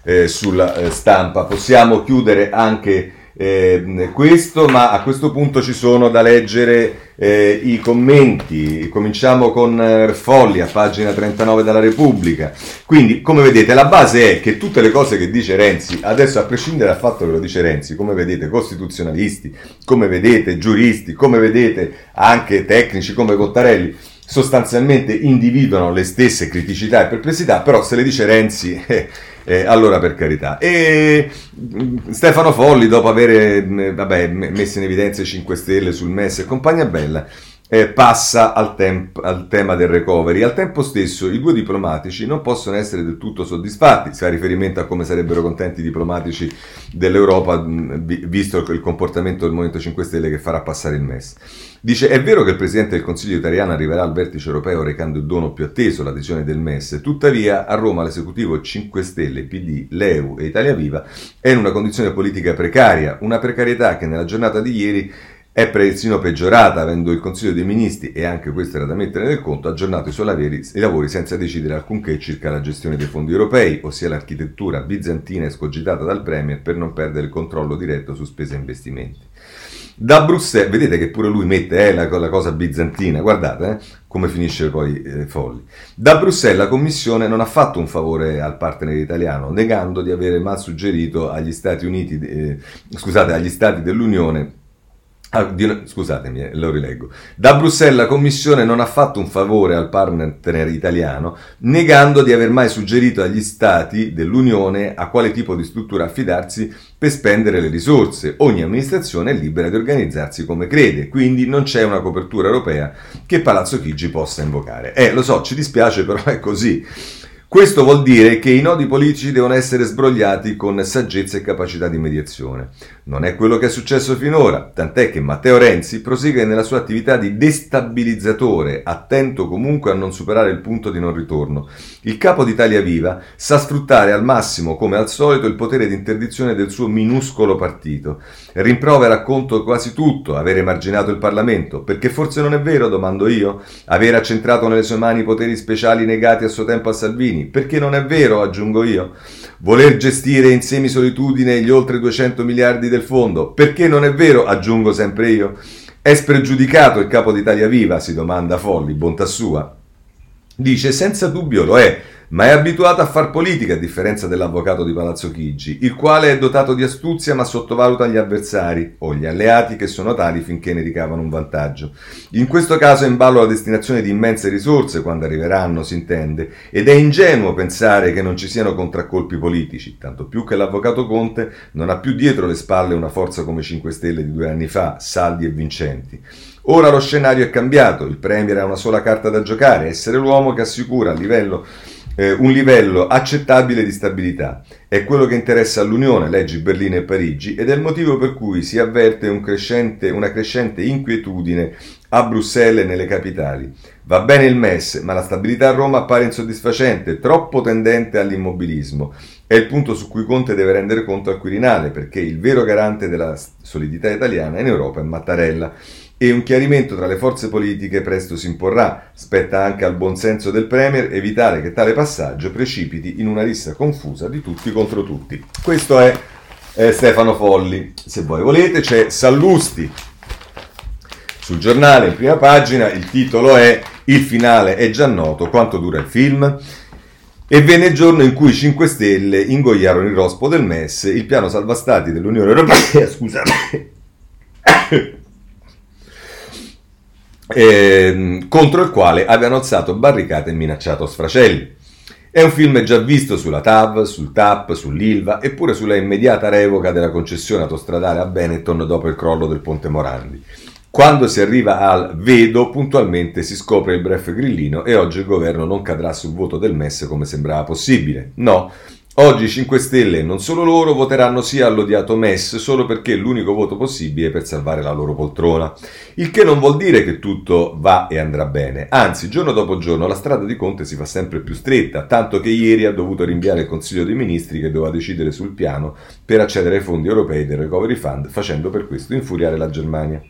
eh, sulla eh, stampa. Possiamo chiudere anche eh, questo, ma a questo punto ci sono da leggere eh, i commenti. Cominciamo con eh, Folli a pagina 39 della Repubblica. Quindi, come vedete, la base è che tutte le cose che dice Renzi, adesso a prescindere dal fatto che lo dice Renzi, come vedete, costituzionalisti, come vedete, giuristi, come vedete, anche tecnici come Cottarelli, sostanzialmente individuano le stesse criticità e perplessità, però se le dice Renzi, eh, eh, allora per carità. E mm, Stefano Folli, dopo aver mm, vabbè, messo in evidenza i 5 Stelle sul MES e compagnia bella, eh, passa al, temp- al, tema del recovery. Al tempo stesso i due diplomatici non possono essere del tutto soddisfatti, si fa riferimento a come sarebbero contenti i diplomatici dell'Europa, visto il comportamento del Movimento 5 Stelle che farà passare il MES. Dice, è vero che il Presidente del Consiglio italiano arriverà al vertice europeo recando il dono più atteso, l'adesione del MES, tuttavia a Roma l'esecutivo 5 Stelle, PD, l'EU e Italia Viva è in una condizione politica precaria, una precarietà che nella giornata di ieri è persino peggiorata, avendo il Consiglio dei Ministri, e anche questo era da mettere nel conto, aggiornato i suoi lavori, senza decidere alcunché circa la gestione dei fondi europei, ossia l'architettura bizantina escogitata dal Premier per non perdere il controllo diretto su spese e investimenti. Da Bruxelles, vedete che pure lui mette eh, la, la, cosa bizantina, guardate eh, come finisce poi eh, Folli. Da Bruxelles la Commissione non ha fatto un favore al partner italiano, negando di avere mal suggerito agli Stati Uniti, eh, scusate, agli Stati dell'Unione Ah, scusatemi, eh, lo rileggo. Da Bruxelles la Commissione non ha fatto un favore al partner italiano, negando di aver mai suggerito agli Stati dell'Unione a quale tipo di struttura affidarsi per spendere le risorse. Ogni amministrazione è libera di organizzarsi come crede, quindi non c'è una copertura europea che Palazzo Chigi possa invocare. Eh, lo so, ci dispiace, però è così. Questo vuol dire che i nodi politici devono essere sbrogliati con saggezza e capacità di mediazione. Non è quello che è successo finora, tant'è che Matteo Renzi prosegue nella sua attività di destabilizzatore, attento comunque a non superare il punto di non ritorno. Il capo d'Italia Viva sa sfruttare al massimo, come al solito, il potere di interdizione del suo minuscolo partito. Rimprovera a conto quasi tutto, aver emarginato il Parlamento, perché forse non è vero, domando io, aver accentrato nelle sue mani i poteri speciali negati a suo tempo a Salvini, perché non è vero, aggiungo io, voler gestire in semisolitudine gli oltre 200 miliardi del fondo, perché non è vero, aggiungo sempre io, è spregiudicato il capo d'Italia Viva, si domanda Folli, bontà sua. Dice senza dubbio lo è, ma è abituato a far politica a differenza dell'avvocato di Palazzo Chigi, il quale è dotato di astuzia ma sottovaluta gli avversari o gli alleati che sono tali finché ne ricavano un vantaggio. In questo caso è in ballo la destinazione di immense risorse quando arriveranno, si intende, ed è ingenuo pensare che non ci siano contraccolpi politici, tanto più che l'avvocato Conte non ha più dietro le spalle una forza come 5 Stelle di due anni fa, saldi e vincenti. Ora lo scenario è cambiato, il Premier ha una sola carta da giocare, essere l'uomo che assicura livello eh, un livello accettabile di stabilità. È quello che interessa all'Unione, leggi Berlino e Parigi, ed è il motivo per cui si avverte un crescente, una crescente inquietudine a Bruxelles e nelle capitali. Va bene il MES, ma la stabilità a Roma appare insoddisfacente, troppo tendente all'immobilismo. È il punto su cui Conte deve rendere conto al Quirinale, perché il vero garante della solidità italiana in Europa è Mattarella e un chiarimento tra le forze politiche presto si imporrà. Spetta anche al buonsenso del Premier evitare che tale passaggio precipiti in una lista confusa di tutti contro tutti. Questo è eh, Stefano Folli. Se voi volete c'è Sallusti sul giornale in prima pagina, il titolo è Il finale è già noto, quanto dura il film? E venne il giorno in cui i 5 Stelle ingoiarono il rospo del MES, il piano salva stati dell'Unione Europea, scusate, eh, contro il quale avevano alzato barricate e minacciato sfracelli. È un film già visto sulla TAV, sul TAP, sull'ILVA e pure sulla immediata revoca della concessione autostradale a Benetton dopo il crollo del ponte Morandi. Quando si arriva al vedo, puntualmente si scopre il bref grillino e oggi il governo non cadrà sul voto del MES come sembrava possibile. No, oggi i 5 Stelle e non solo loro voteranno sì all'odiato MES solo perché è l'unico voto possibile per salvare la loro poltrona. Il che non vuol dire che tutto va e andrà bene, anzi giorno dopo giorno la strada di Conte si fa sempre più stretta, tanto che ieri ha dovuto rinviare il Consiglio dei Ministri che doveva decidere sul piano per accedere ai fondi europei del Recovery Fund, facendo per questo infuriare la Germania.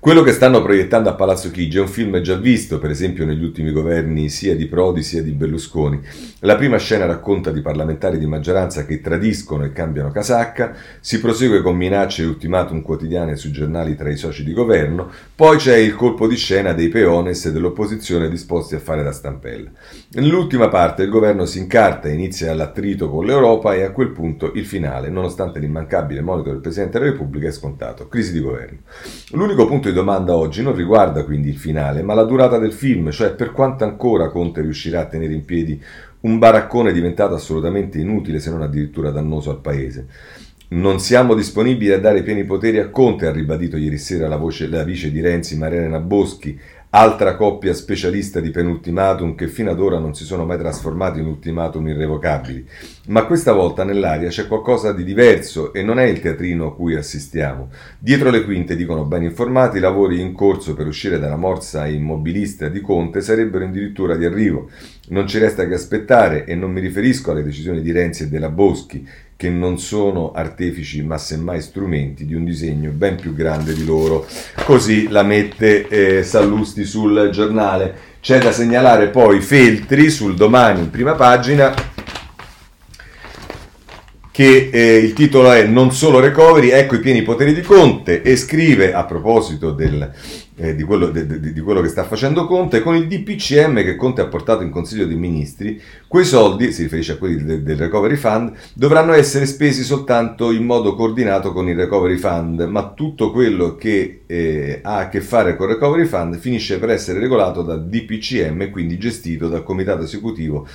Quello che stanno proiettando a Palazzo Chigi è un film già visto, per esempio, negli ultimi governi sia di Prodi sia di Berlusconi. La prima scena racconta di parlamentari di maggioranza che tradiscono e cambiano casacca, si prosegue con minacce e ultimatum quotidiane sui giornali tra i soci di governo, poi c'è il colpo di scena dei peones e dell'opposizione disposti a fare da stampella. Nell'ultima parte il governo si incarta e inizia l'attrito con l'Europa e a quel punto il finale, nonostante l'immancabile monito del Presidente della Repubblica, è scontato. Crisi di governo. L'unico punto di domanda oggi non riguarda quindi il finale, ma la durata del film, cioè per quanto ancora Conte riuscirà a tenere in piedi un baraccone diventato assolutamente inutile se non addirittura dannoso al paese. Non siamo disponibili a dare pieni poteri a Conte, ha ribadito ieri sera la, voce, la vice di Renzi, Mariana Boschi, altra coppia specialista di penultimatum che fino ad ora non si sono mai trasformati in ultimatum irrevocabili. Ma questa volta nell'aria c'è qualcosa di diverso e non è il teatrino a cui assistiamo. Dietro le quinte, dicono ben informati, i lavori in corso per uscire dalla morsa immobilista di Conte sarebbero addirittura di arrivo. Non ci resta che aspettare e non mi riferisco alle decisioni di Renzi e della Boschi, che non sono artefici ma semmai strumenti di un disegno ben più grande di loro. Così la mette eh, Sallusti sul giornale. C'è da segnalare poi Feltri sul domani in prima pagina che eh, il titolo è Non solo recovery, ecco i pieni poteri di Conte e scrive a proposito del, eh, di, quello, de, de, di, quello, che sta facendo Conte, con il DPCM che Conte ha portato in Consiglio dei Ministri, quei soldi, si riferisce a quelli de, del Recovery Fund, dovranno essere spesi soltanto in modo coordinato con il Recovery Fund, ma tutto quello che eh, ha a che fare con il Recovery Fund finisce per essere regolato dal DPCM, quindi gestito dal Comitato Esecutivo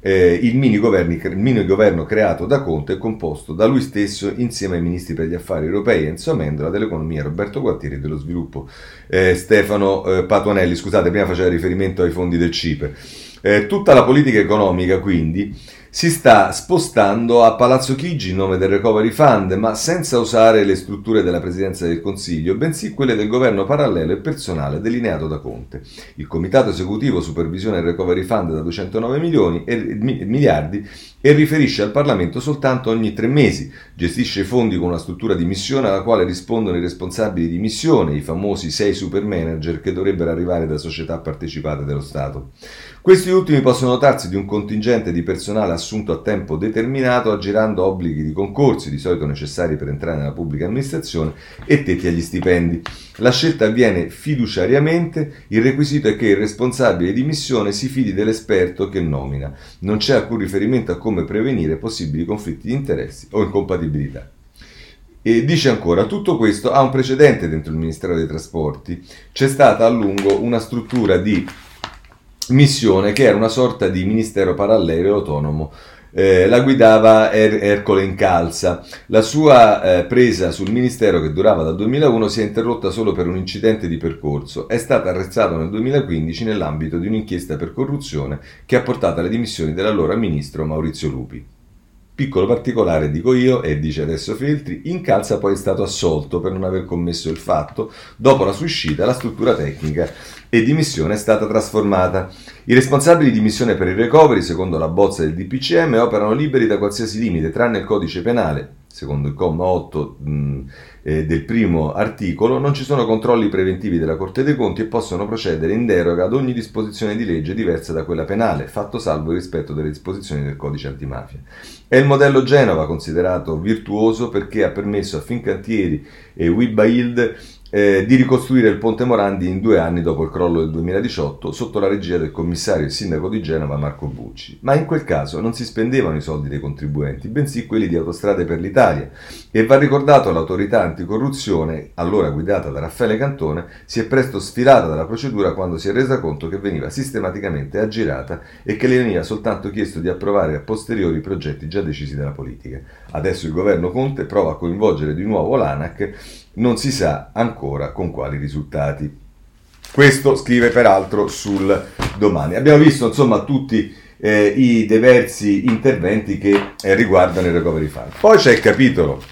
eh, il, mini il, mini governo creato da Conte è composto da lui stesso insieme ai ministri per gli affari europei Enzo Amendola, dell'economia Roberto Gualtieri e dello sviluppo eh, Stefano eh, Patuanelli. Scusate, prima faceva riferimento ai fondi del CIPE. Eh, tutta la politica economica quindi si sta spostando a Palazzo Chigi in nome del Recovery Fund, ma senza usare le strutture della Presidenza del Consiglio, bensì quelle del governo parallelo e personale delineato da Conte. Il Comitato Esecutivo supervisiona il Recovery Fund da 209 milioni e, miliardi e riferisce al Parlamento soltanto ogni tre mesi. Gestisce i fondi con una struttura di missione alla quale rispondono i responsabili di missione, i famosi sei super manager che dovrebbero arrivare da società partecipate dello Stato. Questi ultimi possono dotarsi di un contingente di personale assunto a tempo determinato aggirando obblighi di concorsi, di solito necessari per entrare nella pubblica amministrazione, e tetti agli stipendi. La scelta avviene fiduciariamente, il requisito è che il responsabile di missione si fidi dell'esperto che nomina. Non c'è alcun riferimento a come prevenire possibili conflitti di interessi o incompatibilità. E dice ancora, tutto questo ha un precedente dentro il Ministero dei Trasporti. C'è stata a lungo una struttura di missione che era una sorta di ministero parallelo e autonomo. Eh, la guidava er- Ercole Incalza. La sua eh, presa sul ministero, che durava dal 2001, si è interrotta solo per un incidente di percorso. È stata arrestato nel 2015 nell'ambito di un'inchiesta per corruzione che ha portato alle dimissioni dell'allora ministro Maurizio Lupi. Piccolo particolare, dico io, e dice adesso Feltri, Incalza poi è stato assolto per non aver commesso il fatto. Dopo la sua uscita, la struttura tecnica e di missione è stata trasformata. I responsabili di missione per il recovery, secondo la bozza del DPCM, operano liberi da qualsiasi limite, tranne il codice penale, secondo il comma 8 mh, eh, del primo articolo, non ci sono controlli preventivi della Corte dei Conti e possono procedere in deroga ad ogni disposizione di legge diversa da quella penale, fatto salvo il rispetto delle disposizioni del codice antimafia. È il modello Genova considerato virtuoso perché ha permesso a Fincantieri e Wibahild eh, di ricostruire il Ponte Morandi in due anni dopo il crollo del 2018 sotto la regia del commissario e sindaco di Genova Marco Bucci. Ma in quel caso non si spendevano i soldi dei contribuenti, bensì quelli di Autostrade per l'Italia. E va ricordato l'autorità anticorruzione, allora guidata da Raffaele Cantone, si è presto sfilata dalla procedura quando si è resa conto che veniva sistematicamente aggirata e che le veniva soltanto chiesto di approvare a posteriori progetti già decisi dalla politica. Adesso il governo Conte prova a coinvolgere di nuovo l'ANAC non si sa ancora con quali risultati. Questo scrive peraltro sul domani. Abbiamo visto insomma tutti eh, i diversi interventi che eh, riguardano il recovery fund. Poi c'è il capitolo,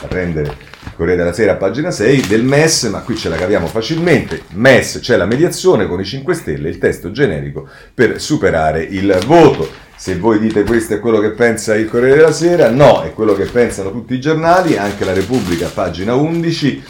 da prendere Corriere della Sera, pagina 6, del MES, ma qui ce la caviamo facilmente. MES c'è la mediazione con i 5 Stelle, il testo generico per superare il voto. Se voi dite questo è quello che pensa il Corriere della Sera, no, è quello che pensano tutti i giornali, anche la Repubblica, pagina 11,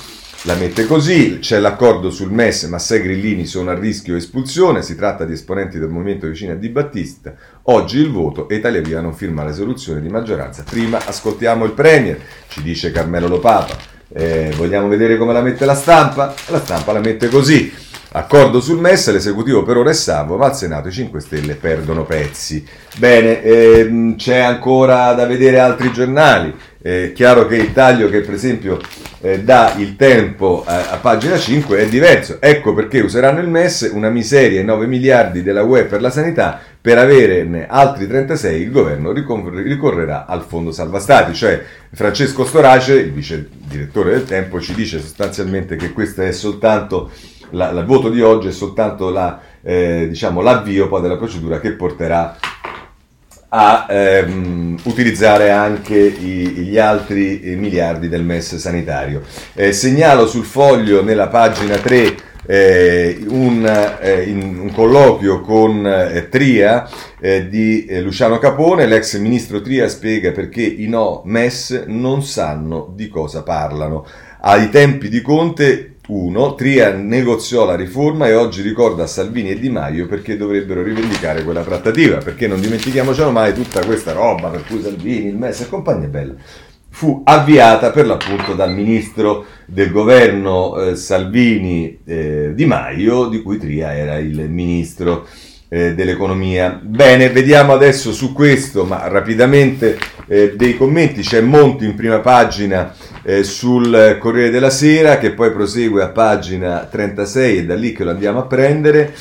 la mette così, c'è l'accordo sul MES, ma sei grillini sono a rischio espulsione, si tratta di esponenti del movimento vicino a Di Battista, oggi il voto e Italia Via non firma la risoluzione di maggioranza. Prima ascoltiamo il Premier, ci dice Carmelo Lopapa, eh, vogliamo vedere come la mette la stampa? La stampa la mette così. Accordo sul MES, l'esecutivo per ora è salvo, ma al Senato i 5 Stelle perdono pezzi. Bene, ehm, c'è ancora da vedere altri giornali. È chiaro che il taglio che per esempio eh, dà il tempo a, a, pagina 5 è diverso. Ecco perché useranno il MES una miseria e 9 miliardi della UE per la sanità. Per averne altri 36 il governo ricorrerà al fondo salva stati. Cioè Francesco Storace, il vice direttore del Tempo, ci dice sostanzialmente che questa è soltanto la, il voto di oggi è soltanto la, eh, diciamo, l'avvio poi della procedura che porterà a ehm, utilizzare anche i, gli altri eh, miliardi del MES sanitario. Eh, segnalo sul foglio nella pagina 3 eh, un, eh, in, un, colloquio con eh, Tria eh, di Luciano Capone, l'ex ministro Tria spiega perché i no MES non sanno di cosa parlano. Ai tempi di Conte 1. Tria negoziò la riforma e oggi ricorda Salvini e Di Maio perché dovrebbero rivendicare quella trattativa, perché non dimentichiamocelo mai tutta questa roba per cui Salvini, il MES e compagnia bella fu avviata per l'appunto dal ministro del governo eh, Salvini eh, Di Maio, di cui Tria era il ministro eh, dell'economia. Bene, vediamo adesso su questo, ma rapidamente eh, dei commenti. C'è Monti in prima pagina eh, sul Corriere della Sera che poi prosegue a pagina 36 e da lì che lo andiamo a prendere.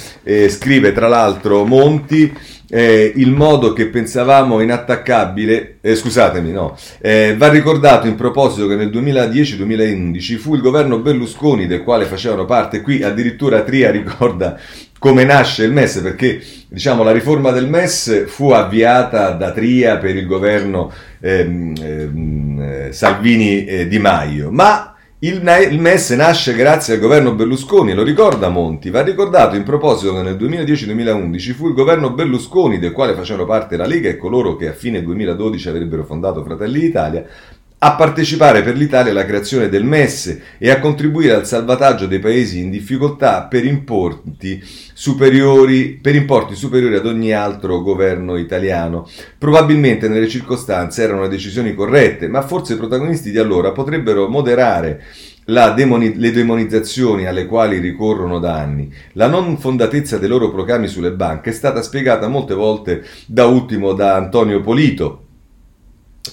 scrive tra l'altro Monti. Eh, il modo che pensavamo inattaccabile, eh, scusatemi, no, eh, va ricordato in proposito che nel 2010-2011 fu il governo Berlusconi del quale facevano parte, qui addirittura Tria ricorda come nasce il MES, perché diciamo, la riforma del MES fu avviata da Tria per il governo ehm, ehm, Salvini eh, Di Maio, ma il, il, MES nasce grazie al governo Berlusconi, lo ricorda Monti, va ricordato in proposito che nel 2010-2011 fu il governo Berlusconi, del quale facevano parte la Lega e coloro che a fine 2012 avrebbero fondato Fratelli d'Italia, a partecipare per l'Italia alla creazione del MES e a contribuire al salvataggio dei paesi in difficoltà per importi superiori, per importi superiori ad ogni altro governo italiano. Probabilmente nelle circostanze erano decisioni corrette, ma forse i protagonisti di allora potrebbero moderare Demoni- le demonizzazioni alle quali ricorrono da anni, la non fondatezza dei loro proclami sulle banche è stata spiegata molte volte da ultimo da Antonio Polito,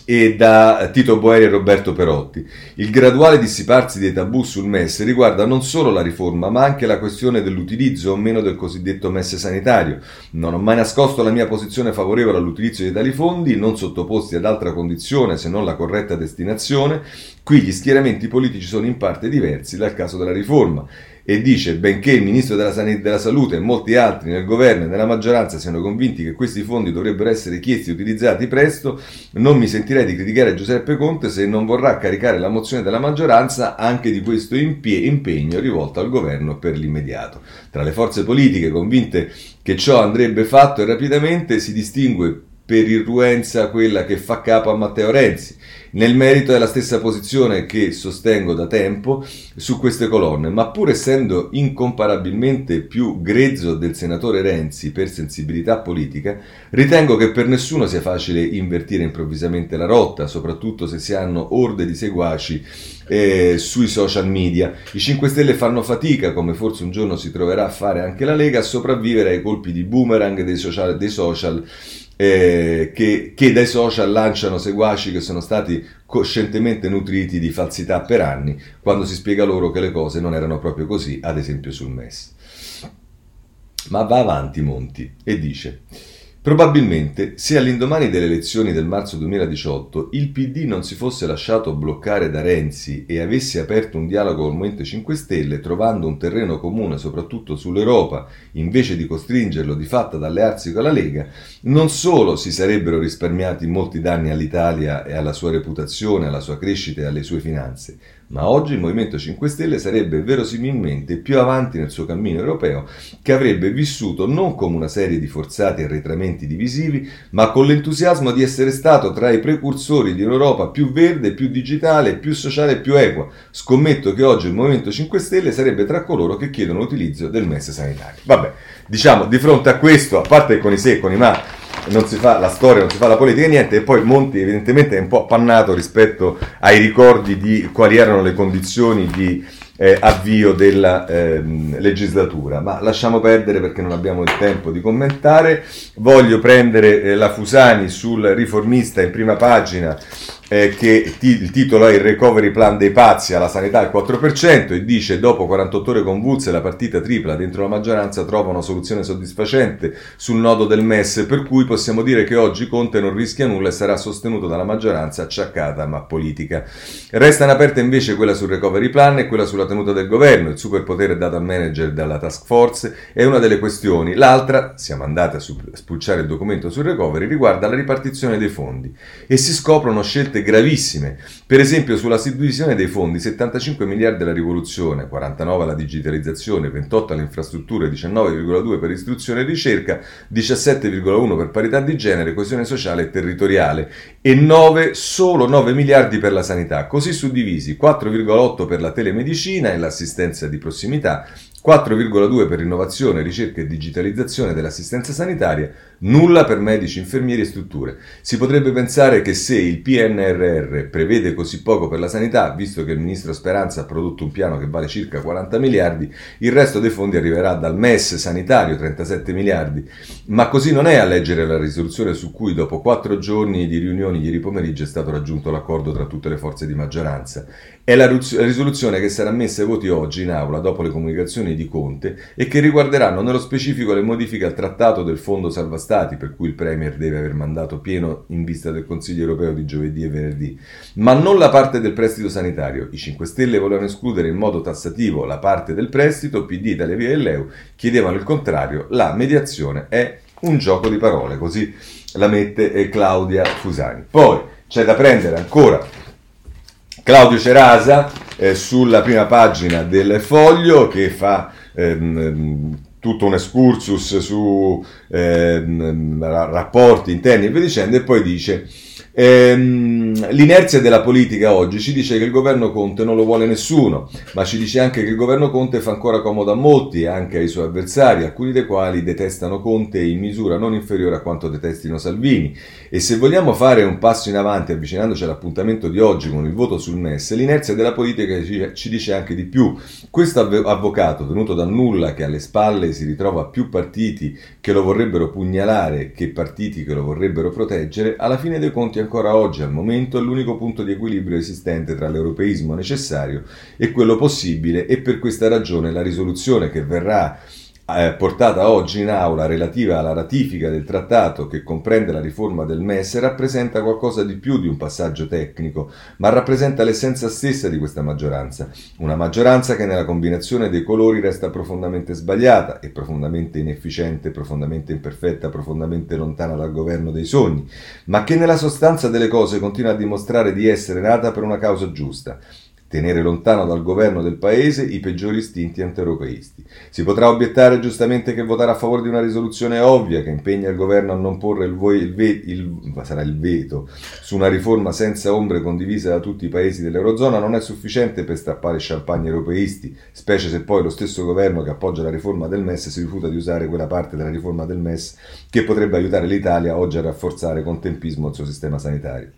e da Tito Boeri e Roberto Perotti. Il graduale dissiparsi dei tabù sul MES riguarda non solo la riforma, ma anche la questione dell'utilizzo o meno del cosiddetto MES sanitario. Non ho mai nascosto la mia posizione favorevole all'utilizzo di tali fondi, non sottoposti ad altra condizione se non la corretta destinazione. Qui gli schieramenti politici sono in parte diversi dal caso della riforma e dice benché il ministro della, San- della, Salute e molti altri nel governo e nella maggioranza siano convinti che questi fondi dovrebbero essere chiesti e utilizzati presto, non mi sentirei di criticare Giuseppe Conte se non vorrà caricare la mozione della maggioranza anche di questo impie- impegno rivolto al governo per l'immediato. Tra le forze politiche convinte che ciò andrebbe fatto e rapidamente si distingue per irruenza quella che fa capo a Matteo Renzi. Nel merito è la stessa posizione che sostengo da tempo su queste colonne, ma pur essendo incomparabilmente più grezzo del senatore Renzi per sensibilità politica, ritengo che per nessuno sia facile invertire improvvisamente la rotta, soprattutto se si hanno orde di seguaci eh, sui social media. I 5 Stelle fanno fatica, come forse un giorno si troverà a fare anche la Lega, a sopravvivere ai colpi di boomerang dei social, dei social eh, che, che, dai social lanciano seguaci che sono stati coscientemente nutriti di falsità per anni, quando si spiega loro che le cose non erano proprio così, ad esempio sul MES. Ma va avanti Monti e dice... Probabilmente, se all'indomani delle elezioni del marzo 2018 il PD non si fosse lasciato bloccare da Renzi e avesse aperto un dialogo con il Movimento 5 Stelle, trovando un terreno comune soprattutto sull'Europa, invece di costringerlo di fatto ad allearsi con la Lega, non solo si sarebbero risparmiati molti danni all'Italia e alla sua reputazione, alla sua crescita e alle sue finanze, ma oggi il Movimento 5 Stelle sarebbe verosimilmente più avanti nel suo cammino europeo, che avrebbe vissuto non come una serie di forzati arretramenti divisivi, ma con l'entusiasmo di essere stato tra i precursori di un'Europa più verde, più digitale, più sociale e più equa. Scommetto che oggi il Movimento 5 Stelle sarebbe tra coloro che chiedono l'utilizzo del MES sanitario. Vabbè, diciamo, di fronte a questo, a parte con i se e con i ma, non si fa la storia, non si fa la politica, niente, e poi Monti evidentemente è un po' appannato rispetto ai ricordi di quali erano le condizioni di eh, avvio della eh, legislatura, ma lasciamo perdere perché non abbiamo il tempo di commentare. Voglio prendere eh, la Fusani sul riformista in prima pagina eh, che t- il titolo è il recovery plan dei pazzi alla sanità al 4% e dice dopo 48 ore convulse la partita tripla dentro la maggioranza trova una soluzione soddisfacente sul nodo del MES per cui possiamo dire che oggi Conte non rischia nulla e sarà sostenuto dalla maggioranza acciaccata ma politica. Restano aperte invece quella sul recovery plan e quella sulla tenuta del governo, il superpotere dato al manager dalla task force è una delle questioni. L'altra, siamo andati a spulciare il documento sul recovery, riguarda la ripartizione dei fondi e si scoprono scelte scelte gravissime. Per esempio sulla suddivisione dei fondi, 75 miliardi alla rivoluzione, 49 alla digitalizzazione, 28 alle infrastrutture, 19,2 per istruzione e ricerca, 17,1 per parità di genere, coesione sociale e territoriale e 9, solo 9 miliardi per la sanità, così suddivisi 4,8 per la telemedicina e l'assistenza di prossimità, 4,2 per innovazione, ricerca e digitalizzazione dell'assistenza sanitaria, nulla per medici, infermieri e strutture. Si potrebbe pensare che se il PNRR prevede così poco per la sanità, visto che il ministro Speranza ha prodotto un piano che vale circa 40 miliardi, il resto dei fondi arriverà dal MES sanitario 37 miliardi. Ma così non è a leggere la risoluzione su cui dopo quattro giorni di riunioni ieri pomeriggio è stato raggiunto l'accordo tra tutte le forze di maggioranza. È la risoluzione che sarà messa ai voti oggi in aula dopo le comunicazioni di Conte e che riguarderanno nello specifico le modifiche al trattato del Fondo Salva Stati, per cui il Premier deve aver mandato pieno in vista del Consiglio europeo di giovedì e venerdì, ma non la parte del prestito sanitario. I 5 Stelle volevano escludere in modo tassativo la parte del prestito, PD, Italia Via e Leu chiedevano il contrario, la mediazione è un gioco di parole, così la mette Claudia Fusani. Poi c'è da prendere ancora Claudio Cerasa eh, sulla prima pagina del foglio che fa ehm, tutto un excursus su ehm, rapporti interni e via dicendo e poi dice Ehm, l'inerzia della politica oggi ci dice che il governo Conte non lo vuole nessuno, ma ci dice anche che il governo Conte fa ancora comodo a molti, anche ai suoi avversari, alcuni dei quali detestano Conte in misura non inferiore a quanto detestino Salvini. E se vogliamo fare un passo in avanti avvicinandoci all'appuntamento di oggi con il voto sul MES, l'inerzia della politica ci dice anche di più. Questo avvocato, venuto dal nulla, che alle spalle si ritrova più partiti che lo vorrebbero pugnalare che partiti che lo vorrebbero proteggere, alla fine dei conti ancora oggi al momento è l'unico punto di equilibrio esistente tra l'europeismo necessario e quello possibile e per questa ragione la risoluzione che verrà portata oggi in aula relativa alla ratifica del trattato che comprende la riforma del MES rappresenta qualcosa di più di un passaggio tecnico, ma rappresenta l'essenza stessa di questa maggioranza. Una maggioranza che nella combinazione dei colori resta profondamente sbagliata e profondamente inefficiente, profondamente imperfetta, profondamente lontana dal governo dei sogni, ma che nella sostanza delle cose continua a dimostrare di essere nata per una causa giusta tenere lontano dal governo del paese i peggiori istinti antieuropeisti. Si potrà obiettare giustamente che votare a favore di una risoluzione ovvia che impegna il governo a non porre il, vo- il, ve- il, il veto su una riforma senza ombre condivisa da tutti i paesi dell'Eurozona non è sufficiente per strappare champagne europeisti, specie se poi lo stesso governo che appoggia la riforma del MES si rifiuta di usare quella parte della riforma del MES che potrebbe aiutare l'Italia oggi a rafforzare con tempismo il suo sistema sanitario.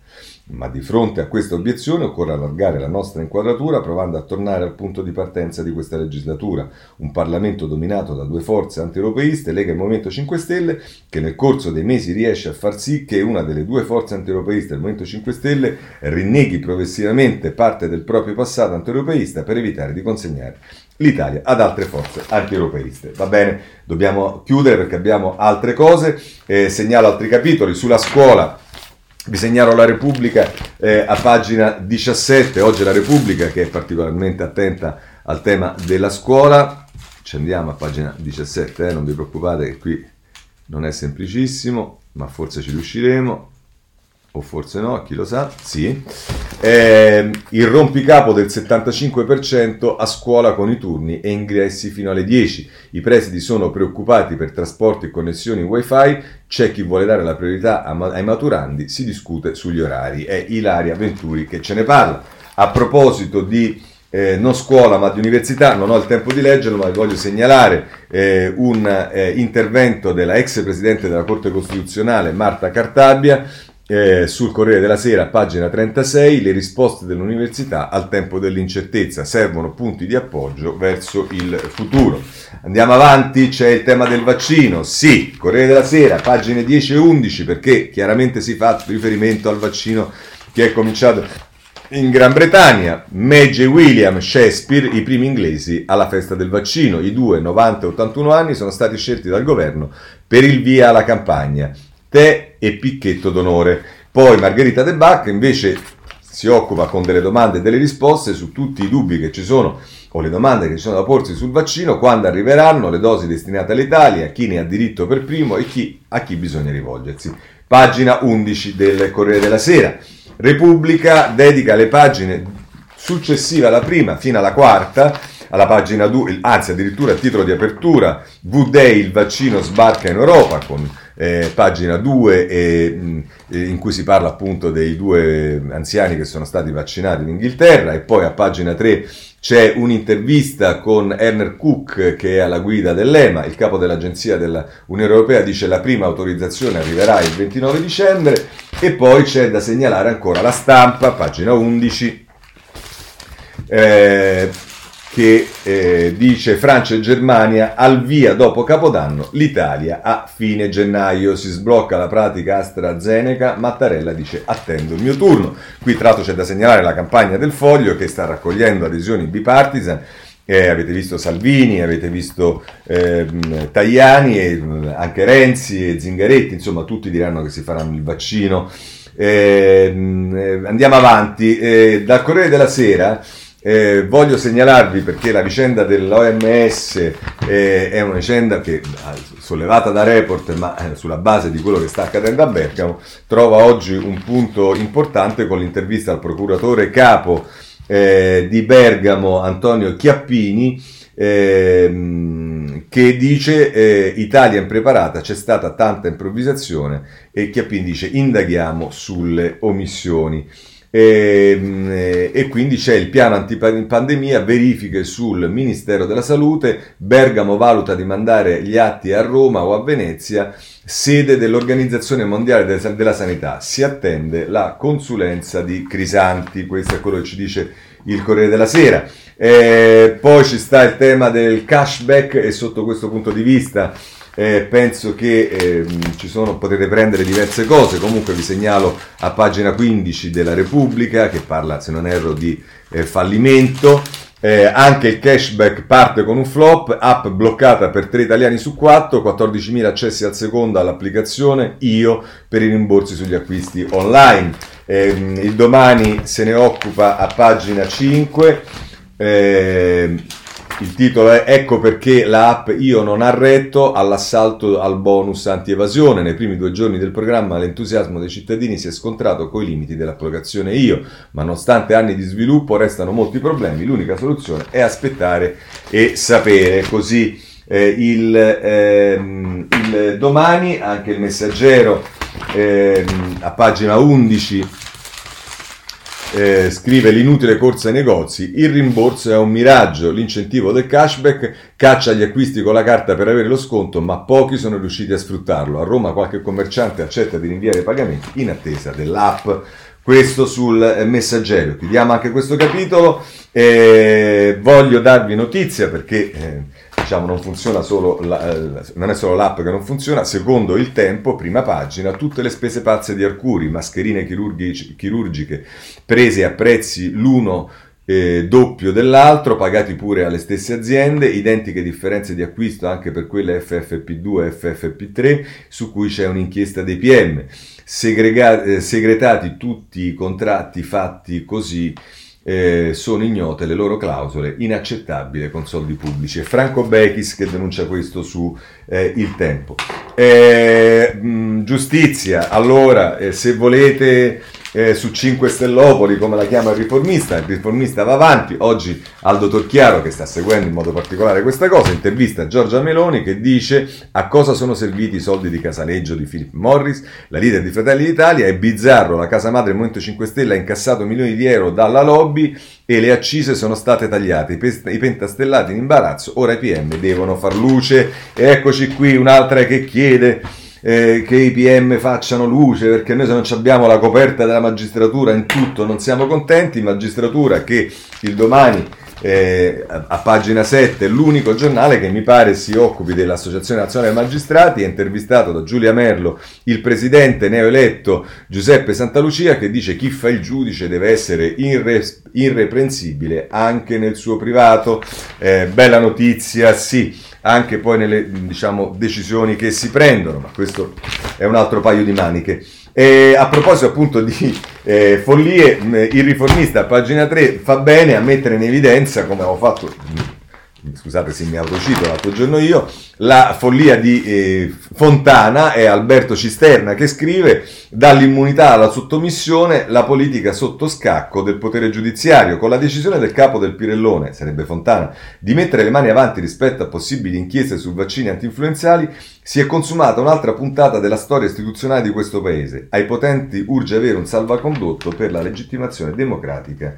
Ma di fronte a questa obiezione occorre allargare la nostra inquadratura provando a tornare al punto di partenza di questa legislatura, un Parlamento dominato da due forze antieuropeiste, Lega e Movimento 5 Stelle, che nel corso dei mesi riesce a far sì che una delle due forze antieuropeiste del Movimento 5 Stelle rinneghi progressivamente parte del proprio passato antieuropeista per evitare di consegnare l'Italia ad altre forze antieuropeiste. Va bene, dobbiamo chiudere perché abbiamo altre cose, eh, segnalo altri capitoli sulla scuola vi segnalo la Repubblica eh, a pagina 17, oggi la Repubblica che è particolarmente attenta al tema della scuola. Ci andiamo a pagina 17, eh, non vi preoccupate che qui non è semplicissimo, ma forse ci riusciremo o forse no, chi lo sa, sì. Eh, il rompicapo del 75% a scuola con i turni e ingressi fino alle 10. I presidi sono preoccupati per trasporti e connessioni wifi, c'è chi vuole dare la priorità ai maturandi, si discute sugli orari. È Ilaria Venturi che ce ne parla. A proposito di eh, non scuola ma di università, non ho il tempo di leggerlo, ma vi voglio segnalare eh, un eh, intervento della ex presidente della Corte Costituzionale Marta Cartabia eh, sul Corriere della Sera, pagina 36, le risposte dell'università al tempo dell'incertezza servono punti di appoggio verso il futuro. Andiamo avanti, c'è il tema del vaccino. Sì, Corriere della Sera, pagine 10 e 11, perché chiaramente si fa riferimento al vaccino che è cominciato in Gran Bretagna. Maggie William Shakespeare, i primi inglesi alla festa del vaccino. I due, 90 e 81 anni, sono stati scelti dal governo per il via alla campagna tè e picchetto d'onore. Poi Margherita De Bacca invece si occupa con delle domande e delle risposte su tutti i dubbi che ci sono o le domande che ci sono da porsi sul vaccino, quando arriveranno le dosi destinate all'Italia, chi ne ha diritto per primo e chi, a chi bisogna rivolgersi. Pagina 11 del Corriere della Sera. Repubblica dedica le pagine successive alla prima fino alla quarta alla pagina 2, anzi addirittura a titolo di apertura, V-Day il vaccino sbarca in Europa con eh, pagina 2 e, in cui si parla appunto dei due anziani che sono stati vaccinati in Inghilterra e poi a pagina 3 c'è un'intervista con Erner Cook che è alla guida dell'EMA, il capo dell'agenzia dell'Unione Europea dice la prima autorizzazione arriverà il 29 dicembre e poi c'è da segnalare ancora la stampa, pagina 11. Eh, che eh, dice Francia e Germania al via dopo Capodanno, l'Italia a fine gennaio si sblocca la pratica AstraZeneca, Mattarella dice attendo il mio turno. Qui tra l'altro c'è da segnalare la campagna del Foglio che sta raccogliendo adesioni bipartisan. Eh, avete visto Salvini, avete visto eh, Tajani e anche Renzi e Zingaretti, insomma tutti diranno che si faranno il vaccino. Ehm, eh, andiamo avanti, eh, dal Corriere della Sera eh, voglio segnalarvi perché la vicenda dell'OMS eh, è una vicenda che, sollevata da report, ma eh, sulla base di quello che sta accadendo a Bergamo, trova oggi un punto importante con l'intervista al procuratore capo eh, di Bergamo, Antonio Chiappini, ehm, che dice eh, Italia impreparata, c'è stata tanta improvvisazione e Chiappini dice indaghiamo sulle omissioni. E, ehm, e, quindi c'è il piano antipandemia, verifiche sul Ministero della Salute, Bergamo valuta di mandare gli atti a Roma o a Venezia, sede dell'Organizzazione Mondiale della Sanità. Si attende la consulenza di Crisanti, questo è quello che ci dice il Corriere della Sera. E poi ci sta il tema del cashback e sotto questo punto di vista eh, penso che eh, ci sono, potete prendere diverse cose, comunque vi segnalo a pagina 15 della Repubblica che parla, se non erro, di eh, fallimento. Eh, anche il cashback parte con un flop, app bloccata per 3 italiani su 4, 14.000 accessi al secondo all'applicazione, io per i rimborsi sugli acquisti online. Eh, il domani se ne occupa a pagina 5. Il titolo è Ecco perché l'app Io non arretto all'assalto al bonus anti-evasione. Nei primi due giorni del programma l'entusiasmo dei cittadini si è scontrato con i limiti dell'applicazione Io, ma nonostante anni di sviluppo restano molti problemi. L'unica soluzione è aspettare e sapere. Così eh, il, ehm, il, domani, anche il messaggero ehm, a pagina 11 eh, scrive l'inutile corsa ai negozi, il rimborso è un miraggio, l'incentivo del cashback caccia gli acquisti con la carta per avere lo sconto, ma pochi sono riusciti a sfruttarlo. A Roma qualche commerciante accetta di rinviare i pagamenti in attesa dell'app. Questo sul eh, messaggero. Chiudiamo anche questo capitolo. Eh, voglio darvi notizia perché eh, diciamo, non funziona solo la, eh, non è solo l'app che non funziona, secondo il tempo, prima pagina, tutte le spese pazze di Arcuri, mascherine chirurgiche prese a prezzi l'uno eh, doppio dell'altro, pagati pure alle stesse aziende, identiche differenze di acquisto anche per quelle FFP2 e FFP3, su cui c'è un'inchiesta dei PM. Segrega- eh, segretati tutti i contratti fatti così eh, sono ignote le loro clausole, inaccettabile con soldi pubblici. È Franco Bechis che denuncia questo su eh, Il Tempo. Eh, mh, giustizia, allora, eh, se volete eh, su 5 Stellopoli, come la chiama il riformista, il riformista va avanti, oggi Aldo Torchiaro, che sta seguendo in modo particolare questa cosa, intervista Giorgia Meloni che dice a cosa sono serviti i soldi di Casaleggio di Philip Morris, la leader di Fratelli d'Italia, è bizzarro, la casa madre del Movimento 5 Stelle ha incassato milioni di euro dalla lobby e le accise sono state tagliate, i pentastellati in imbarazzo, ora i PM devono far luce, e eccoci qui un'altra che chiede eh, che i PM facciano luce, perché noi se non abbiamo la coperta della magistratura in tutto non siamo contenti, magistratura che il domani eh, a pagina 7 l'unico giornale che mi pare si occupi dell'Associazione Nazionale dei Magistrati, è intervistato da Giulia Merlo il presidente neoeletto Giuseppe Santalucia che dice chi fa il giudice deve essere irre- irreprensibile anche nel suo privato. Eh, bella notizia, sì anche poi nelle diciamo, decisioni che si prendono, ma questo è un altro paio di maniche. E a proposito appunto di eh, follie, il riformista a pagina 3 fa bene a mettere in evidenza, come avevo fatto scusate se mi autocito l'altro giorno io, la follia di eh, Fontana è Alberto Cisterna che scrive dall'immunità alla sottomissione la politica sotto scacco del potere giudiziario con la decisione del capo del Pirellone, sarebbe Fontana, di mettere le mani avanti rispetto a possibili inchieste su vaccini antinfluenzali si è consumata un'altra puntata della storia istituzionale di questo paese. Ai potenti urge avere un salvacondotto per la legittimazione democratica